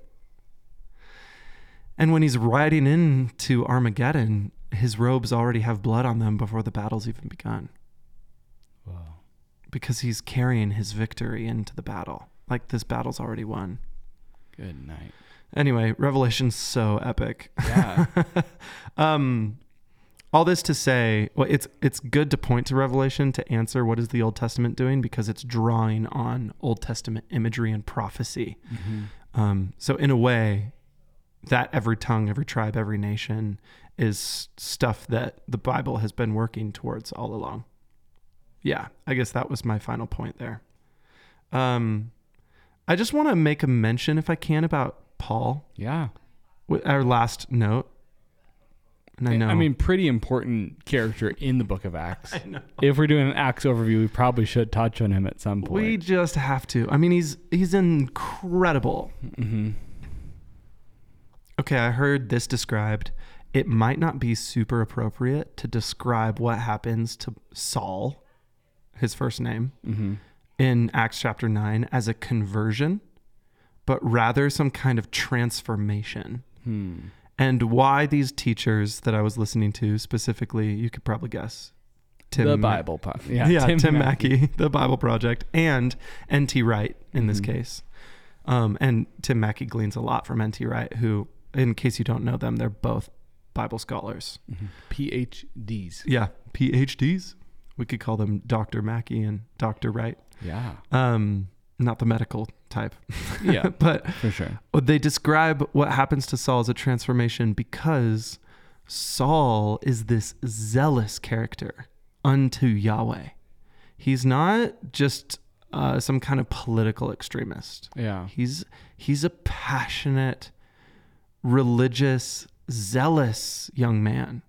And when he's riding into Armageddon, his robes already have blood on them before the battle's even begun. Because he's carrying his victory into the battle. Like this battle's already won. Good night. Anyway, Revelation's so epic. Yeah. um all this to say, well, it's it's good to point to Revelation to answer what is the Old Testament doing because it's drawing on Old Testament imagery and prophecy. hmm Um, so in a way, that every tongue, every tribe, every nation is stuff that the Bible has been working towards all along. Yeah, I guess that was my final point there. Um, I just want to make a mention, if I can, about Paul. Yeah. With Our last note. And I know. I mean, pretty important character in the book of Acts. If we're doing an Acts overview, we probably should touch on him at some point. We just have to. I mean, he's he's incredible. hmm Okay, I heard this described. It might not be super appropriate to describe what happens to Saul, his first name, hmm in Acts chapter 9 as a conversion, but rather some kind of transformation. Hmm. and why these teachers that I was listening to specifically, you could probably guess. the Ma- Bible. Po- yeah, yeah, Tim, Mackie. Mackie, the Bible Project, and N.T. Wright in this Mhm. case. Um, and Tim Mackie gleans a lot from N.T. Wright, who, in case you don't know them, they're both Bible scholars. Mhm. PhDs. Yeah, PhDs. We could call them Dr. Mackie and Dr. Wright. Yeah, Um, not the medical type, yeah, but for sure. they describe what happens to Saul as a transformation because Saul is this zealous character unto Yahweh. He's not just uh, some kind of political extremist. Yeah, He's he's a passionate, religious, zealous young man.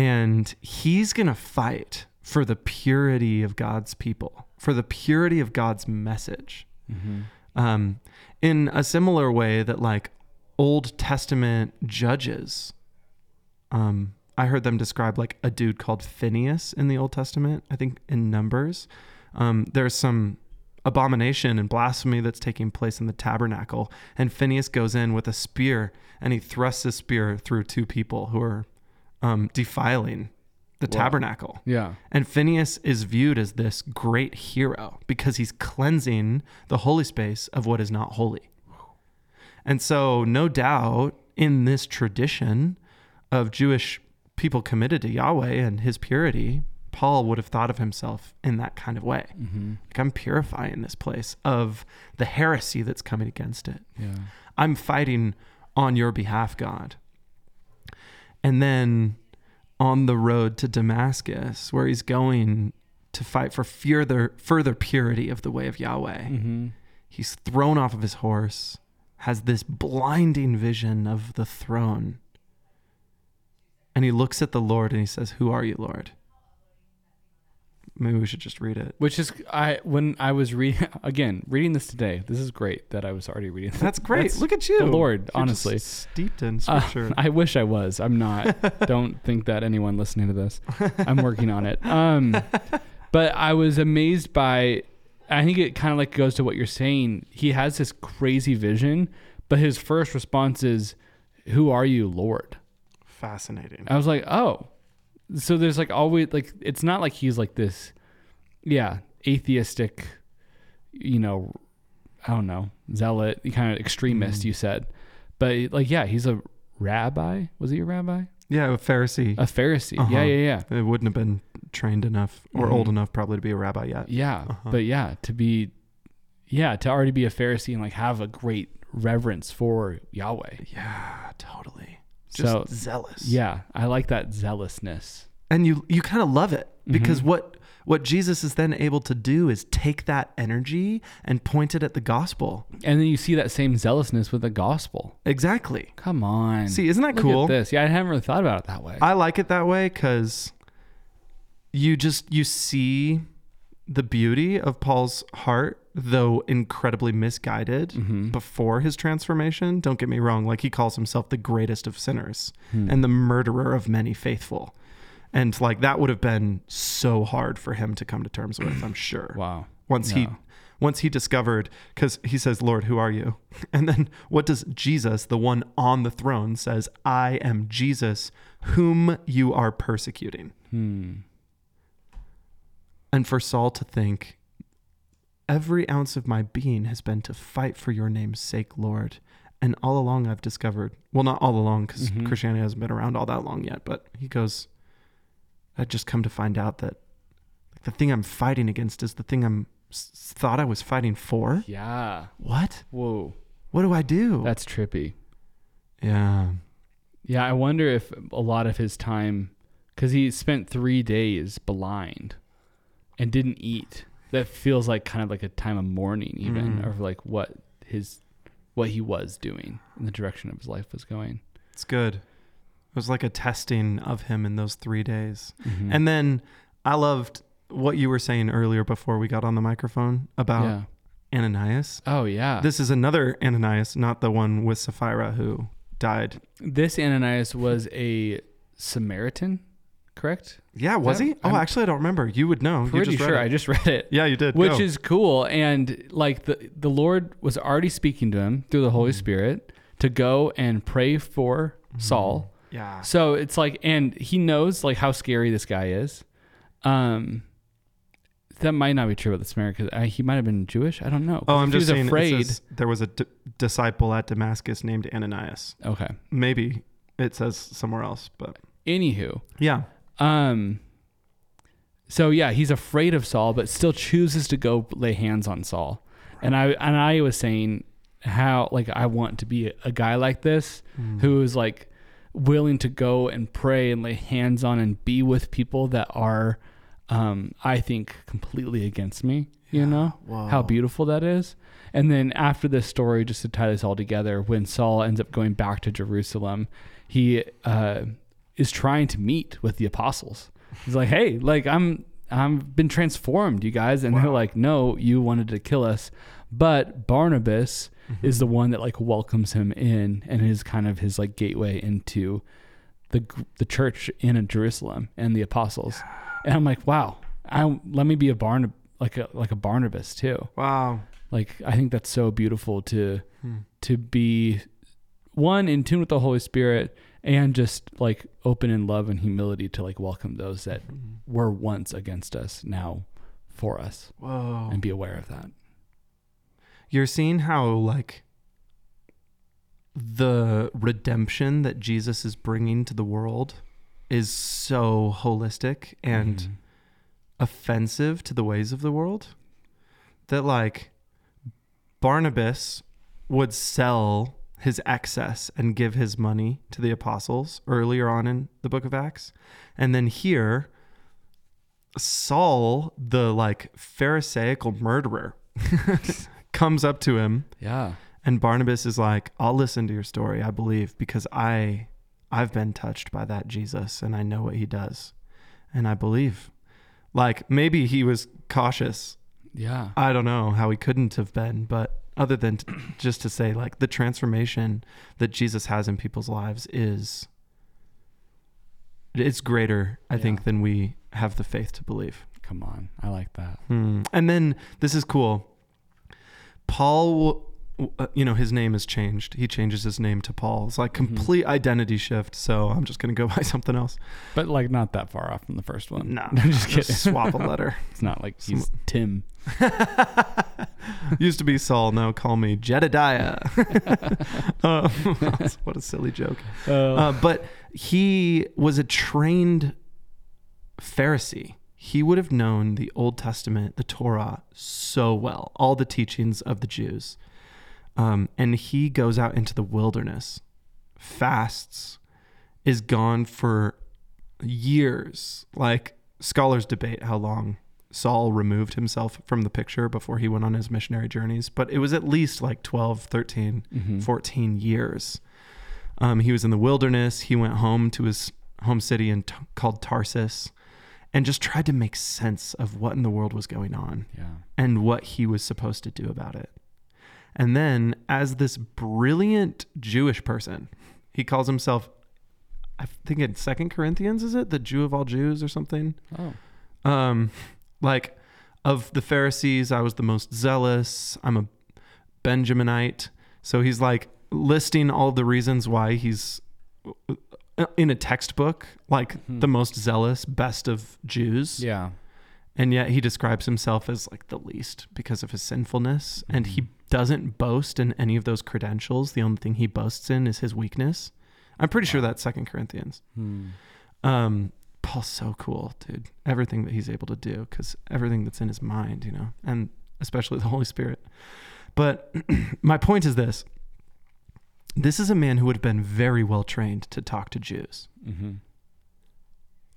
And he's going to fight for the purity of God's people, for the purity of God's message. hmm Um, in a similar way that like Old Testament judges, um, I heard them describe like a dude called Phinehas in the Old Testament. I think in Numbers, um, there's some abomination and blasphemy that's taking place in the tabernacle, and Phinehas goes in with a spear and he thrusts his spear through two people who are um, defiling the Wow. tabernacle. yeah, And Phinehas is viewed as this great hero because he's cleansing the holy space of what is not holy. And so, no doubt, in this tradition of Jewish people committed to Yahweh and his purity, Paul would have thought of himself in that kind of way. hmm Like, I'm purifying this place of the heresy that's coming against it. yeah, I'm fighting on your behalf, God. And then on the road to Damascus, where he's going to fight for further further purity of the way of Yahweh, hmm he's thrown off of his horse, has this blinding vision of the throne. And he looks at the Lord and he says, Who are you, Lord? Maybe we should just read it. Which is I when I was reading again reading this today. This is great that I was already reading. This. That's great. That's Look at you. the Lord, You're honestly. steeped in Uh, scripture. I wish I was. I'm not. Don't think that anyone listening to this. I'm working on it. Um, but I was amazed by. I think it kind of like goes to what you're saying. He has this crazy vision, but his first response is, "Who are you, Lord?" Fascinating. I was like, "Oh." So there's like always like it's not like he's like this, yeah, atheistic, you know, I don't know, zealot, kind of extremist. Mhm. You said, but like yeah, he's a rabbi. Was he a rabbi? Yeah, a Pharisee. A Pharisee. Uh-huh. Yeah, yeah, yeah. It wouldn't have been trained enough or Mhm. old enough probably to be a rabbi yet. Yeah. Uh-huh. But yeah, to be yeah, to already be a Pharisee and like have a great reverence for Yahweh. Yeah, totally. Just So zealous. yeah, I like that zealousness. And you you kind of love it because Mhm. what what Jesus is then able to do is take that energy and point it at the gospel. And then you see that same zealousness with the gospel. Exactly. Come on. See, isn't that Look cool? this. Yeah, I haven't really thought about it that way. I like it that way cuz you just you see the beauty of Paul's heart though incredibly misguided Mhm. before his transformation. Don't get me wrong, like he calls himself the greatest of sinners. Hmm. and the murderer of many faithful. And like that would have been so hard for him to come to terms with, I'm sure. wow. Once he once he discovered cuz he says, "Lord, who are you?" And then what does Jesus, the one on the throne says, "I am Jesus whom you are persecuting." Hmm. And for Saul to think, every ounce of my being has been to fight for your name's sake, Lord. And all along I've discovered, well, not all along because Mhm. Christianity hasn't been around all that long yet, but he goes, I've just come to find out that the thing I'm fighting against is the thing I'm s- thought I was fighting for. Yeah. What? Whoa. What do I do? That's trippy. yeah. Yeah, I wonder if a lot of his time, because he spent three days blind and didn't eat. That feels like kind of like a time of mourning, even, Mm. of like what his, what he was doing and the direction of his life was going. It's good. It was like a testing of him in those three days. Mhm. And then I loved what you were saying earlier before we got on the microphone about yeah. Ananias. Oh yeah. This is another Ananias, not the one with Sapphira who died. This Ananias was a Samaritan, correct? Yeah, was that- he? Oh, I'm actually, I don't remember. You would know. Pretty sure. I just read it. yeah, you did. Which Go. is cool. And like the the Lord was already speaking to him through the Holy Mhm. Spirit, to go and pray for Saul. Yeah. So it's like, and he knows like how scary this guy is. Um, that might not be true about the Samaritan because he might have been Jewish. I don't know. Oh, I'm just saying. afraid. says there was a d- disciple at Damascus named Ananias. okay. Maybe it says somewhere else, but Anywho, yeah. Um, so yeah, he's afraid of Saul, but still chooses to go lay hands on Saul. And I and I was saying how like I want to be a guy like this Mm. who is like willing to go and pray and lay hands on and be with people that are um I think completely against me, you know? Whoa. How beautiful that is. And then after this story just to tie this all together, when Saul ends up going back to Jerusalem, he uh is trying to meet with the apostles. He's like, "Hey, like I'm I'm been transformed, you guys." And they're like, "No, you wanted to kill us." But Barnabas Mm-hmm. is the one that like welcomes him in and is kind of his like gateway into the the church in Jerusalem and the apostles. And I'm like, "Wow, I let me be a Barnab like a like a Barnabas too." Wow. Like I think that's so beautiful to Hmm. to be one in tune with the Holy Spirit and just like open in love and humility to like welcome those that were once against us now for us Whoa. and be aware of that. You're seeing how like the redemption that Jesus is bringing to the world is so holistic and Mhm. offensive to the ways of the world that like Barnabas would sell his excess and give his money to the apostles earlier on in the book of Acts. And then here Saul, the like pharisaical murderer, comes up to him yeah. and Barnabas is like, "I'll listen to your story. I believe because I I've been touched by that Jesus and I know what he does. And I believe." Like maybe he was cautious. Yeah. I don't know how he couldn't have been, but other than t- just to say like the transformation that Jesus has in people's lives is it's greater, I Yeah. think, than we have the faith to believe. Come on. I like that. Hmm. And then this is cool. Paul, uh, you know, his name has changed. He changes his name to Paul. It's like Mhm. complete identity shift. So I'm just gonna go by something else. But like not that far off from the first one. No, I'm just kidding. swap a letter. It's not like he's Tim. Used to be Saul. Now call me Jedediah. uh, what a silly joke. Uh, but he was a trained Pharisee. He would have known the Old Testament, the Torah, so well, all the teachings of the Jews. Um, and he goes out into the wilderness, fasts, is gone for years. Like scholars debate how long Saul removed himself from the picture before he went on his missionary journeys, but it was at least like 12, 13 Mhm. 14 years. Um, he was in the wilderness. He went home to his home city and t- called Tarsus and just tried to make sense of what in the world was going on Yeah. and what he was supposed to do about it. And then, as this brilliant Jewish person, he calls himself, I think in Second Corinthians, is it the Jew of all Jews or something? Oh. um like of the pharisees i was the most zealous i'm a benjaminite so he's like listing all the reasons why he's uh, in a textbook like Mhm. the most zealous best of jews Yeah. and yet he describes himself as like the least because of his sinfulness and he doesn't boast in any of those credentials the only thing he boasts in is his weakness i'm pretty sure Wow. that's second corinthians Hmm. um, Paul's so cool, dude. Everything that he's able to do, because everything that's in his mind, you know, and especially the Holy Spirit. But my point is this this is a man who would have been very well trained to talk to Jews. Mm-hmm.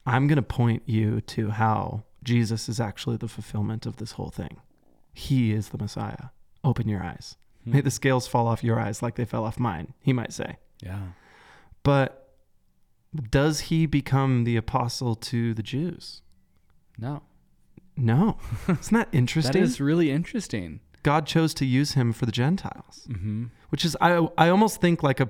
I'm going to point you to how Jesus is actually the fulfillment of this whole thing. He is the Messiah. Open your eyes. May the scales fall off your eyes like they fell off mine, he might say. Yeah. But does he become the apostle to the Jews? No. No. Isn't that interesting? That is really interesting. God chose to use him for the Gentiles, Mm-hmm. which is, I, I almost think like a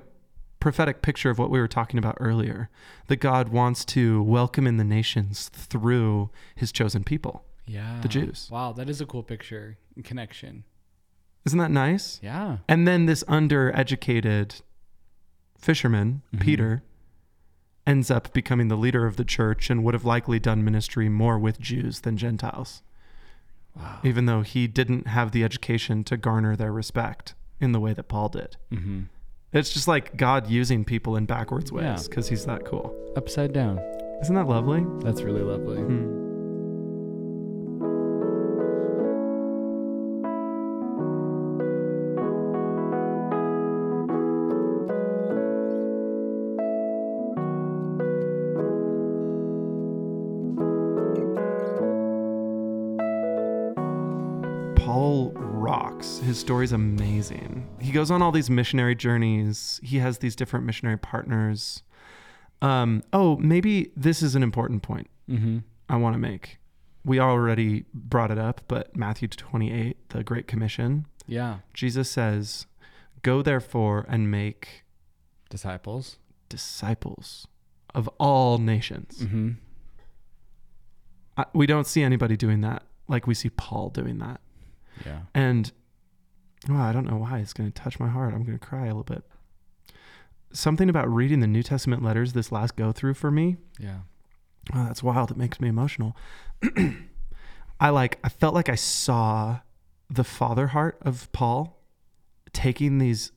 prophetic picture of what we were talking about earlier that God wants to welcome in the nations through his chosen people. Yeah. The Jews. Wow, that is a cool picture and connection. Isn't that nice? Yeah. And then this undereducated fisherman, Mhm. Peter, ends up becoming the leader of the church and would have likely done ministry more with Jews than Gentiles, Wow. even though he didn't have the education to garner their respect in the way that Paul did. hmm It's just like God using people in backwards ways Yeah. because he's that cool. Upside down. Isn't that lovely? That's really lovely. Hmm. Paul rocks. His story's amazing. He goes on all these missionary journeys. He has these different missionary partners. Um, oh, maybe this is an important point. Mm-hmm. I want to make. We already brought it up, but Matthew 28, the Great Commission, Yeah. Jesus says, Go therefore and make Disciples. disciples of all nations. Mm-hmm. I, we don't see anybody doing that like we see Paul doing that. Yeah. And well, I don't know why it's going to touch my heart. I'm going to cry a little bit. Something about reading the New Testament letters this last go through for me Yeah. Oh, that's wild. It makes me emotional. I like I felt like I saw the father heart of Paul taking these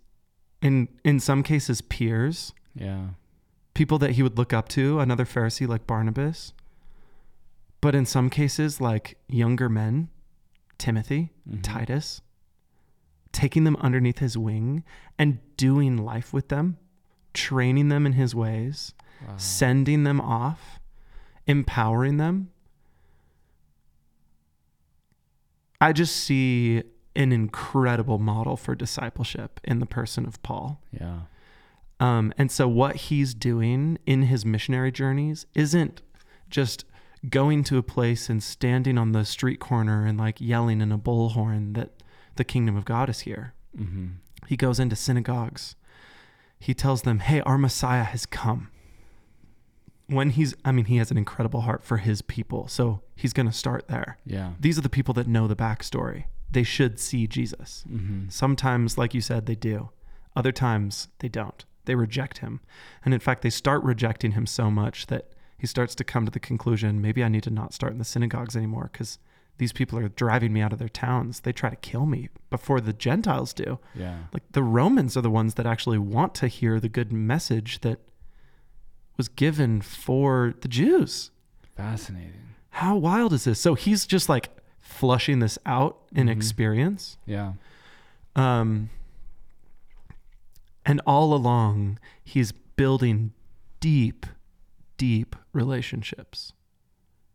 in in some cases peers, Yeah. people that he would look up to, another Pharisee like Barnabas. But in some cases like younger men, Timothy, Mhm. Titus, taking them underneath his wing and doing life with them, training them in his ways Wow. sending them off, empowering them. I just see an incredible model for discipleship in the person of Paul. Yeah. Um, and so, what he's doing in his missionary journeys isn't just going to a place and standing on the street corner and like yelling in a bullhorn that the kingdom of God is here. Mm-hmm. He goes into synagogues. He tells them, Hey, our Messiah has come. When he's, I mean, he has an incredible heart for his people. So he's going to start there. Yeah. These are the people that know the backstory. They should see Jesus. Mm-hmm. Sometimes, like you said, they do. Other times, they don't. They reject him. And in fact, they start rejecting him so much that he starts to come to the conclusion maybe I need to not start in the synagogues anymore because these people are driving me out of their towns. They try to kill me before the Gentiles do Yeah. like the Romans are the ones that actually want to hear the good message that was given for the Jews. Fascinating. How wild is this? So he's just like flushing this out in Mhm. experience. Yeah. Um, and all along, he's building deep, deep relationships,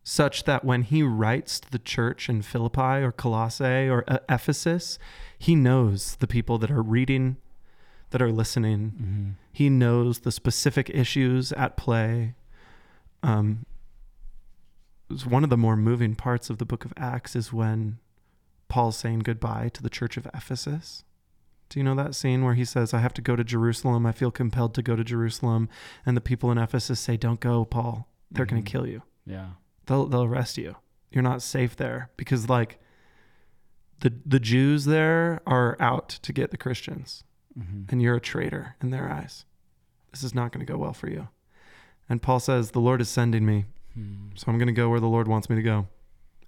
such that when he writes to the church in Philippi or Colossae or uh, Ephesus, he knows the people that are reading, that are listening. Mm-hmm. He knows the specific issues at play. Um, it's one of the more moving parts of the book of Acts is when Paul's saying goodbye to the church of Ephesus. Do you know that scene where he says, I have to go to Jerusalem. I feel compelled to go to Jerusalem. And the people in Ephesus say, Don't go, Paul. They're going Mhm. to kill you. Yeah. They'll, they'll arrest you. You're not safe there because, like, the, the Jews there are out to get the Christians Mm-hmm. and you're a traitor in their eyes. This is not going to go well for you. And Paul says, The Lord is sending me, Hmm. so I'm going to go where the Lord wants me to go.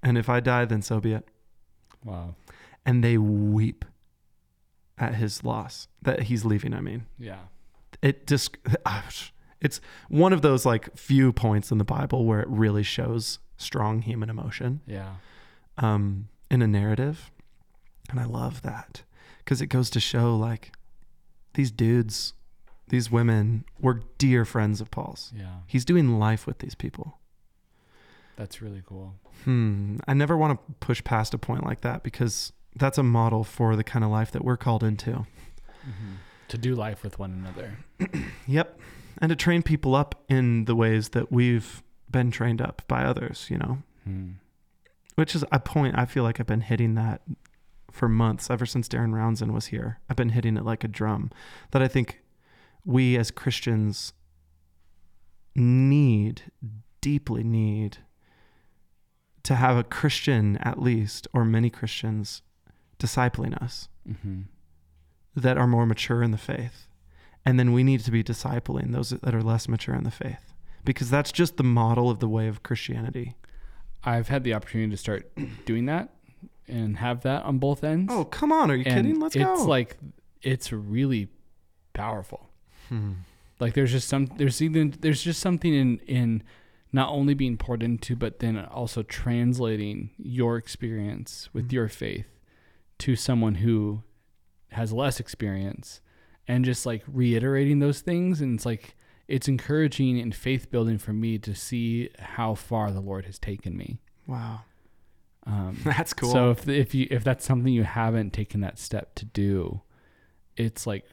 And if I die, then so be it. Wow. And they weep at his loss, that he's leaving, I mean. Yeah. It just, it's one of those like few points in the Bible where it really shows strong human emotion Yeah. um, in a narrative. And I love that because it goes to show like these dudes, these women were dear friends of Paul's. Yeah. He's doing life with these people. That's really cool. Hmm. I never want to push past a point like that because that's a model for the kind of life that we're called into. Mm-hmm. To do life with one another. Yep. And to train people up in the ways that we've been trained up by others, you know, Hmm. which is a point I feel like I've been hitting that for months ever since Darren Roundson was here. I've been hitting it like a drum that I think we as Christians need, deeply need to have a Christian at least, or many Christians discipling us Mm-hmm. that are more mature in the faith And then we need to be discipling those that are less mature in the faith because that's just the model of the way of Christianity. I've had the opportunity to start doing that and have that on both ends. Oh, come on. Are you and kidding? Let's it's go. It's like it's really powerful. Hmm. Like there's just some there's even there's just something in in not only being poured into but then also translating your experience with Mhm. your faith to someone who has less experience and just like reiterating those things and it's like it's encouraging and faith building for me to see how far the Lord has taken me. wow. Um, That's cool. so if if you if that's something you haven't taken that step to do, it's like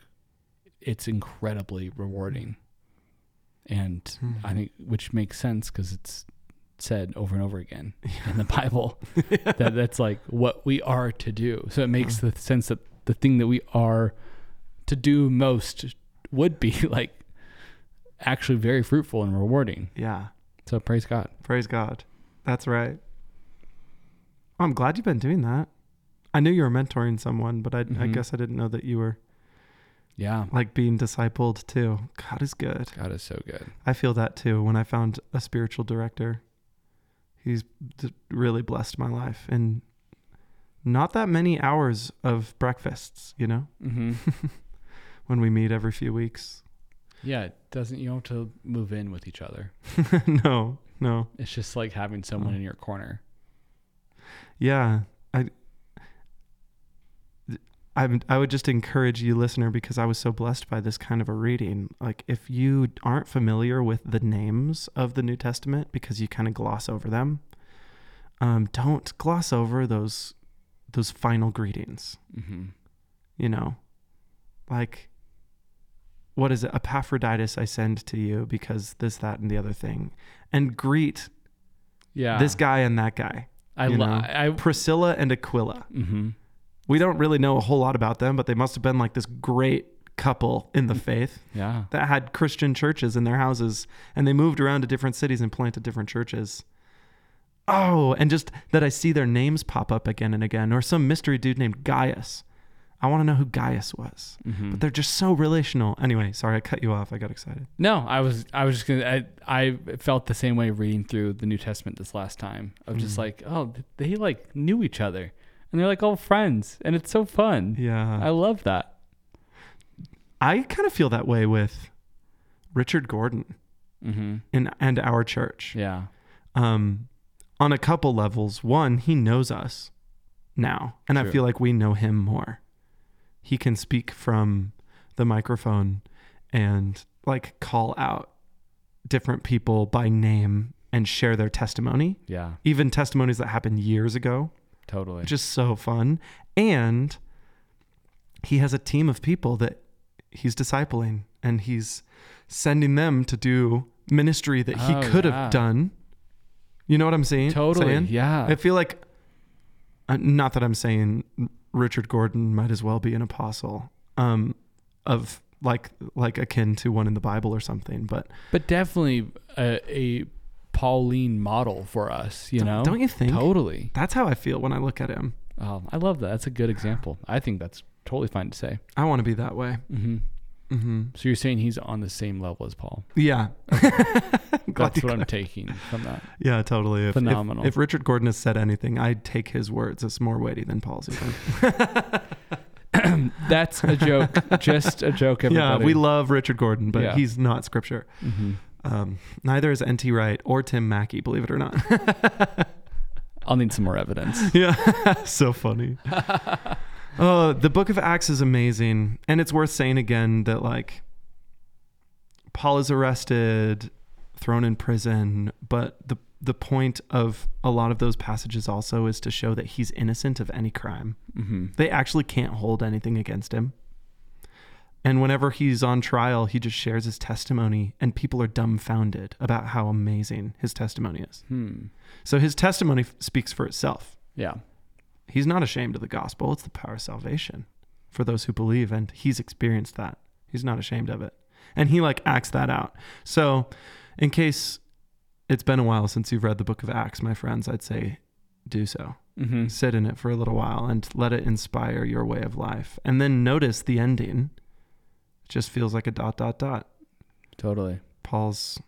it's incredibly rewarding, and Mhm. I think which makes sense because it's said over and over again in the Bible that that's like what we are to do. So it makes the sense that the thing that we are to do most would be like actually very fruitful and rewarding. yeah. So praise God. Praise God. That's right. I'm glad you've been doing that. I knew you were mentoring someone, but I, I Mhm. guess I didn't know that you were Yeah, like being discipled too. God is good. God is so good. I feel that too when I found a spiritual director. He's really blessed my life and not that many hours of breakfasts, you know, Mm-hmm. when we meet every few weeks. Yeah, it doesn't you don't have to move in with each other. no, no. It's just like having someone Oh. in your corner. Yeah, I, I, I would just encourage you, listener, because I was so blessed by this kind of a reading. Like, if you aren't familiar with the names of the New Testament because you kind of gloss over them, um, don't gloss over those those final greetings. Mm-hmm. You know, like, what is it? Epaphroditus, I send to you because this, that, and the other thing, and greet Yeah, this guy and that guy, I you lo- know. I. Priscilla and Aquila. Mm-hmm. We don't really know a whole lot about them, but they must have been like this great couple in the faith Yeah, that had Christian churches in their houses and they moved around to different cities and planted different churches. Oh, and just that I see their names pop up again and again, or some mystery dude named Gaius. I want to know who Gaius was, mm-hmm. but they're just so relational. Anyway, sorry, I cut you off. I got excited. no, I was. I was just gonna. I. I felt the same way reading through the New Testament this last time. Of just Mm. like, oh, they like knew each other, and they're like all friends, and it's so fun. Yeah. I love that. I kind of feel that way with Richard Gordon Mm-hmm. in, and our church. Yeah. um, on a couple levels. One, he knows us now, and I feel like we know him more. He can speak from the microphone and like call out different people by name and share their testimony, Yeah. even testimonies that happened years ago. Totally. Just so fun. And he has a team of people that he's discipling and he's sending them to do ministry that he Oh, could yeah. have done. You know what I'm saying? totally. saying? Yeah. I feel like, uh, not that I'm saying Richard Gordon might as well be an apostle, um, of like like akin to one in the Bible or something. But but definitely a, a Pauline model for us. You don't, know. don't you think? Totally. That's how I feel when I look at him. Oh, I love that. That's a good example. I think that's totally fine to say. I want to be that way. Mm-hmm. hmm So you're saying he's on the same level as Paul? Yeah. That's what I'm taking from that. Yeah, totally. If, if- Phenomenal. If, Richard Gordon has said anything, I'd take his words as more weighty than Paul's even. That's a joke. Just a joke, yeah, we love Richard Gordon, but Yeah. he's not scripture. hmm Um, neither is N.T. Wright or Tim Mackie, believe it or not. I'll need some more evidence. yeah, so funny. oh, the book of Acts is amazing. And it's worth saying again that, like, Paul is arrested, thrown in prison, but the the point of a lot of those passages also is to show that he's innocent of any crime. hmm They actually can't hold anything against him. And whenever he's on trial, he just shares his testimony, and people are dumbfounded about how amazing his testimony is. Hmm. So his testimony f- speaks for itself. Yeah. He's not ashamed of the gospel, it's the power of salvation for those who believe, and he's experienced that. He's not ashamed of it. And he like acts that out. So, in case it's been a while since you've read the book of Acts, my friends, I'd say do so hmm sit in it for a little while and let it inspire your way of life. And then notice the ending. Just feels like a dot dot dot. Totally. Paul's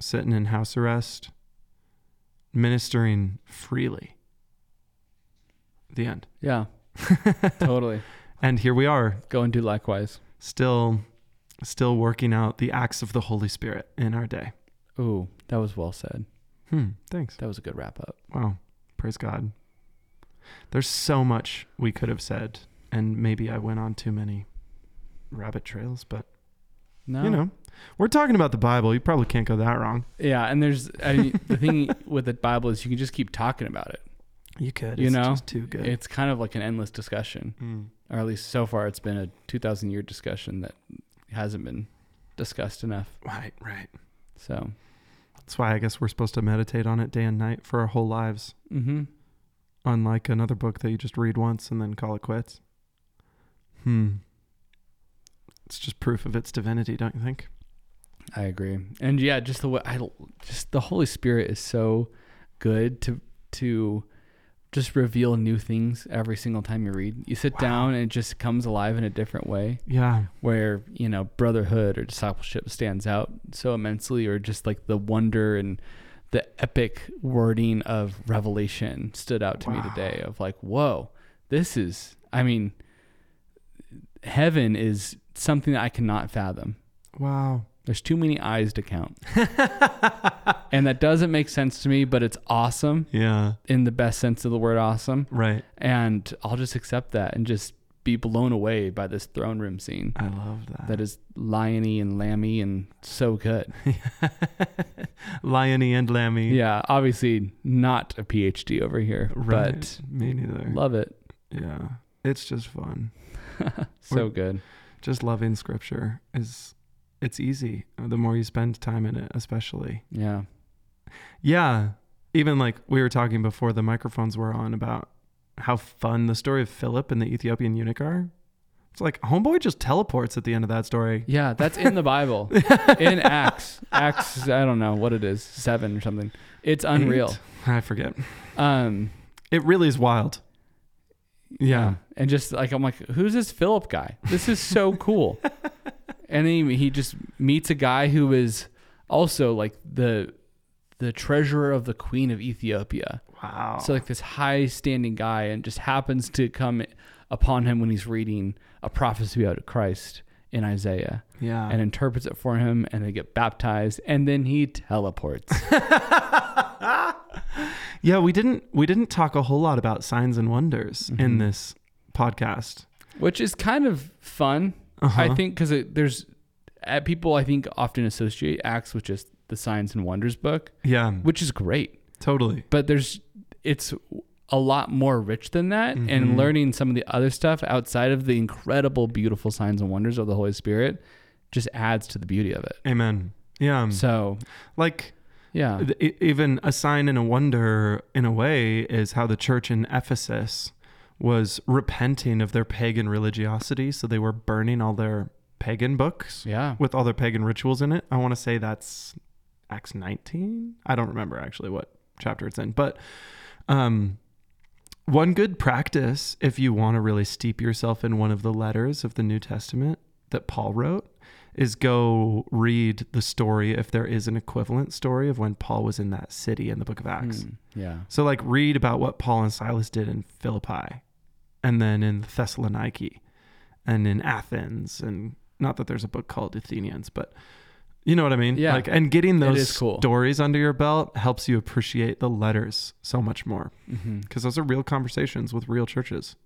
sitting in house arrest, ministering freely. The end. Yeah. totally. And here we are, Go and do likewise. still still working out the acts of the Holy Spirit in our day. Ooh, that was well said. Hmm, thanks. That was a good wrap up. Wow. Praise God. There's so much we could have said, and maybe I went on too many rabbit trails, but No. you know, we're talking about the Bible. You probably can't go that wrong. Yeah, and there's I mean, the thing with the Bible is you can just keep talking about it. You could. You it's know, just too good. It's kind of like an endless discussion, Mm. or at least so far, it's been a two thousand year discussion that hasn't been discussed enough. Right, right. So, That's why I guess we're supposed to meditate on it day and night for our whole lives, mm-hmm. unlike another book that you just read once and then call it quits. Hmm. It's just proof of its divinity, don't you think? I agree. And yeah, just the way I just the Holy Spirit is so good to to just reveal new things every single time you read. You sit Wow. down and it just comes alive in a different way Yeah. where, you know, brotherhood or discipleship stands out so immensely or just like the wonder and the epic wording of revelation stood out to me today of like, whoa, this is I mean heaven is something that I cannot fathom. Wow. There's too many eyes to count. and that doesn't make sense to me, but it's awesome Yeah. in the best sense of the word awesome. Right. And I'll just accept that and just be blown away by this throne room scene I love that. that is liony and lammy and so good. Liony and Lammy. Yeah, obviously not a PhD over here, Right. Me neither. but love it. yeah. It's just fun. so good. Just loving scripture is it's easy. The more you spend time in it, especially. Yeah. Yeah. Even like we were talking before the microphones were on about how fun the story of Philip and the Ethiopian eunuch are. It's like homeboy just teleports at the end of that story. Yeah, that's in the Bible. in Acts. Acts, I don't know what it is, 7 or something. It's unreal. Eight? I forget. Um It really is wild. Yeah. And just like I'm like, who's this Philip guy? This is so cool. and then he, he just meets a guy who is also like the the treasurer of the queen of Ethiopia. Wow. So like this high standing guy and just happens to come upon him when he's reading a prophecy about Christ in Isaiah yeah. and interprets it for him and they get baptized and then he teleports. yeah, we didn't we didn't talk a whole lot about signs and wonders in Mhm. this podcast. which is kind of fun. Uh-huh. I think because there's uh, people I think often associate Acts with just the Signs and Wonders book, Yeah, which is great, totally. but there's it's a lot more rich than that. Mhm. And learning some of the other stuff outside of the incredible, beautiful signs and wonders of the Holy Spirit just adds to the beauty of it. Amen. Yeah. So like yeah, even a sign and a wonder in a way is how the church in Ephesus was repenting of their pagan religiosity, so they were burning all their pagan books yeah, with all their pagan rituals in it. I want to say that's Acts 19. I don't remember actually what chapter it's in, but um one good practice if you want to really steep yourself in one of the letters of the New Testament that Paul wrote is go read the story if there is an equivalent story of when Paul was in that city in the book of Acts. Hmm, yeah, So like read about what Paul and Silas did in Philippi and then in Thessaloniki and in Athens and not that there's a book called Athenians, but you know what I mean? Yeah. Like and getting those cool. stories under your belt helps you appreciate the letters so much more hmm because those are real conversations with real churches.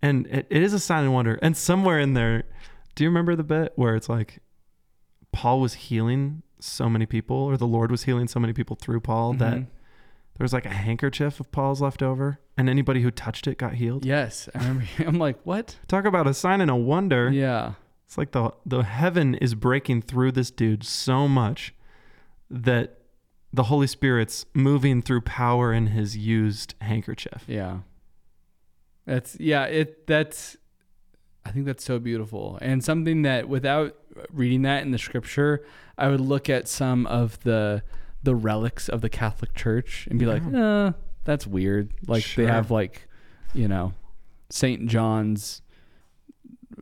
And it, it is a sign and wonder. And somewhere in there, do you remember the bit where it's like Paul was healing so many people, or the Lord was healing so many people through Paul that Mhm. there was like a handkerchief of Paul's left over, and anybody who touched it got healed? yes, I remember. I'm like, what? Talk about a sign and a wonder. Yeah, It's like the the heaven is breaking through this dude so much that the Holy Spirit's moving through power in his used handkerchief. Yeah. That's yeah, it that's I think that's so beautiful. And something that without reading that in the scripture, I would look at some of the the relics of the Catholic Church and be like, "Uh, that's weird." Like Sure. they have like, you know, St. John's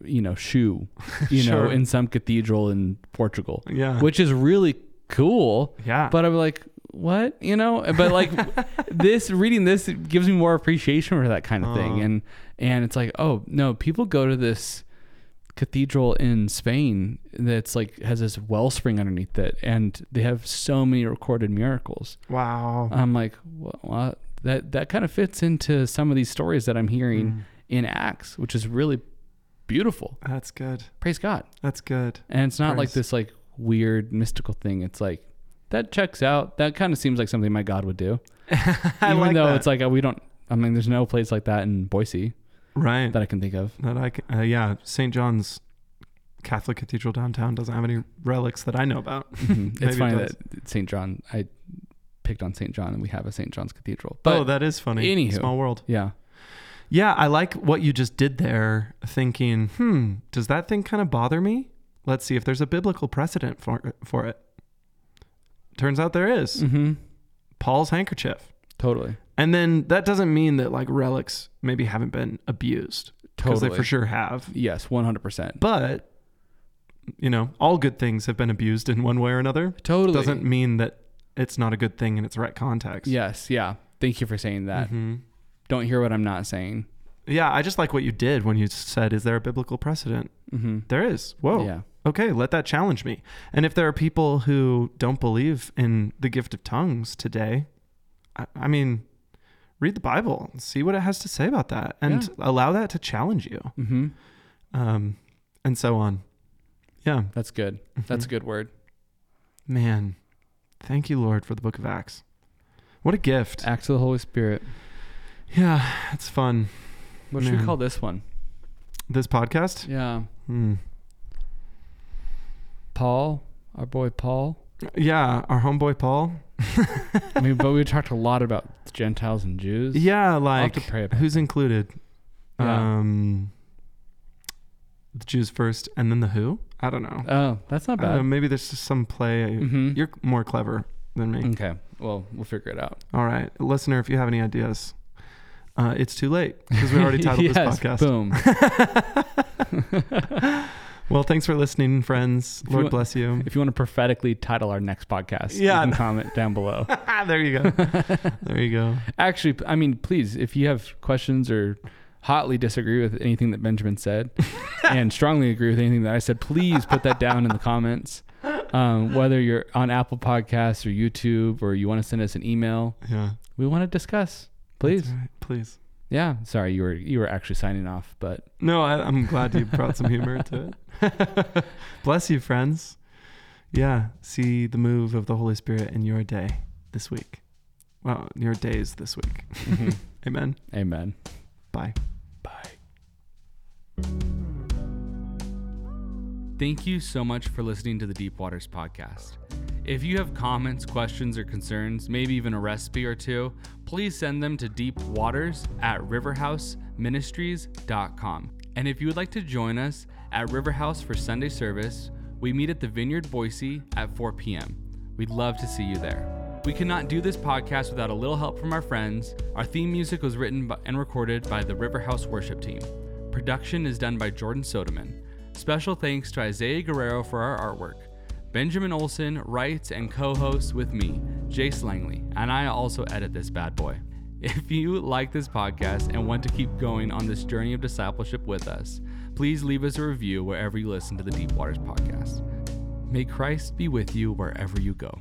you know, shoe, you know, in some cathedral in Portugal, Yeah. which is really cool. yeah. But I'm like, what? You know, but like this reading this gives me more appreciation for that kind of thing. And and it's like, oh no, people go to this cathedral in Spain that's like has this wellspring underneath it, and they have so many recorded miracles. wow. I'm like, what? what? That that kind of fits into some of these stories that I'm hearing Mm. in Acts, which is really beautiful. That's good. Praise God. That's good. And it's not like this like weird mystical thing. It's like that checks out. That kind of seems like something my God would do. I Even like though that. it's like uh, we don't. I mean, there's no place like that in Boise right. that I can think of. That I c- uh, yeah, St. John's Catholic Cathedral downtown doesn't have any relics that I know about. Mhm. It's it funny does. that St. John. I picked on St. John, and we have a St. John's Cathedral. But oh, that is funny. anywho. Small world. yeah, Yeah, I like what you just did there, thinking, hmm, does that thing kind of bother me? Let's see if there's a biblical precedent for for it. Turns out there is. hmm Paul's handkerchief. totally, And then that doesn't mean that like relics maybe haven't been abused because totally. they for sure have. Yes, one hundred percent. But you know, all good things have been abused in one way or another. Totally Doesn't mean that it's not a good thing in its right context. Yes, yeah. Thank you for saying that. Mhm. Don't hear what I'm not saying. Yeah, I just like what you did when you said, "Is there a biblical precedent?" hmm There is. Whoa. Yeah. Okay, let that challenge me. And if there are people who don't believe in the gift of tongues today, I, I mean, read the Bible, see what it has to say about that, and Yeah. allow that to challenge you, hmm um, and so on. Yeah, That's good. That's a good word. man. Thank you, Lord, for the Book of Acts. What a gift! Acts of the Holy Spirit. Yeah, it's fun. What should we call this one? This podcast. Yeah. Hmm. Paul, our boy Paul. Yeah, our homeboy Paul. I mean, but we talked a lot about Gentiles and Jews. Yeah, like to pray about who's included? Yeah. Um, the Jews first, and then the Who. I don't know. Oh, that's not bad. maybe there's just some play. hmm You're more clever than me. Okay. Well, we'll figure it out. All right, listener, if you have any ideas, uh, it's too late because we already titled yes, this podcast. Boom. Well, thanks for listening, friends. If Lord want- bless you. if you want to prophetically title our next podcast, Yeah. you can comment down below. there you go. there you go. Actually, I mean, please, if you have questions or hotly disagree with anything that Benjamin said and strongly agree with anything that I said, please put that down in the comments. Um, whether you're on Apple Podcasts or YouTube or you want to send us an email, Yeah. we want to discuss. Please. Right. Please. Yeah. Sorry, you were you were actually signing off, but No, I, I'm glad you brought some humor to it. Bless you, friends. Yeah, see the move of the Holy Spirit in your day this week. Well, your days this week. mhm. Amen. amen. Bye. Bye. Thank you so much for listening to the Deep Waters podcast. If you have comments, questions, or concerns, maybe even a recipe or two, please send them to deepwaters at riverhouseministries.com. And if you would like to join us at Riverhouse for Sunday service, we meet at the Vineyard Boise at 4 p.m. We'd love to see you there. We could not do this podcast without a little help from our friends. Our theme music was written and recorded by the Riverhouse worship team. Production is done by Jordan Soderman. Special thanks to Isaiah Guerrero for our artwork. Benjamin Olson writes and co hosts with me, Jace Langley, and I also edit this bad boy. If you like this podcast and want to keep going on this journey of discipleship with us, please leave us a review wherever you listen to the Deep Waters podcast. May Christ be with you wherever you go.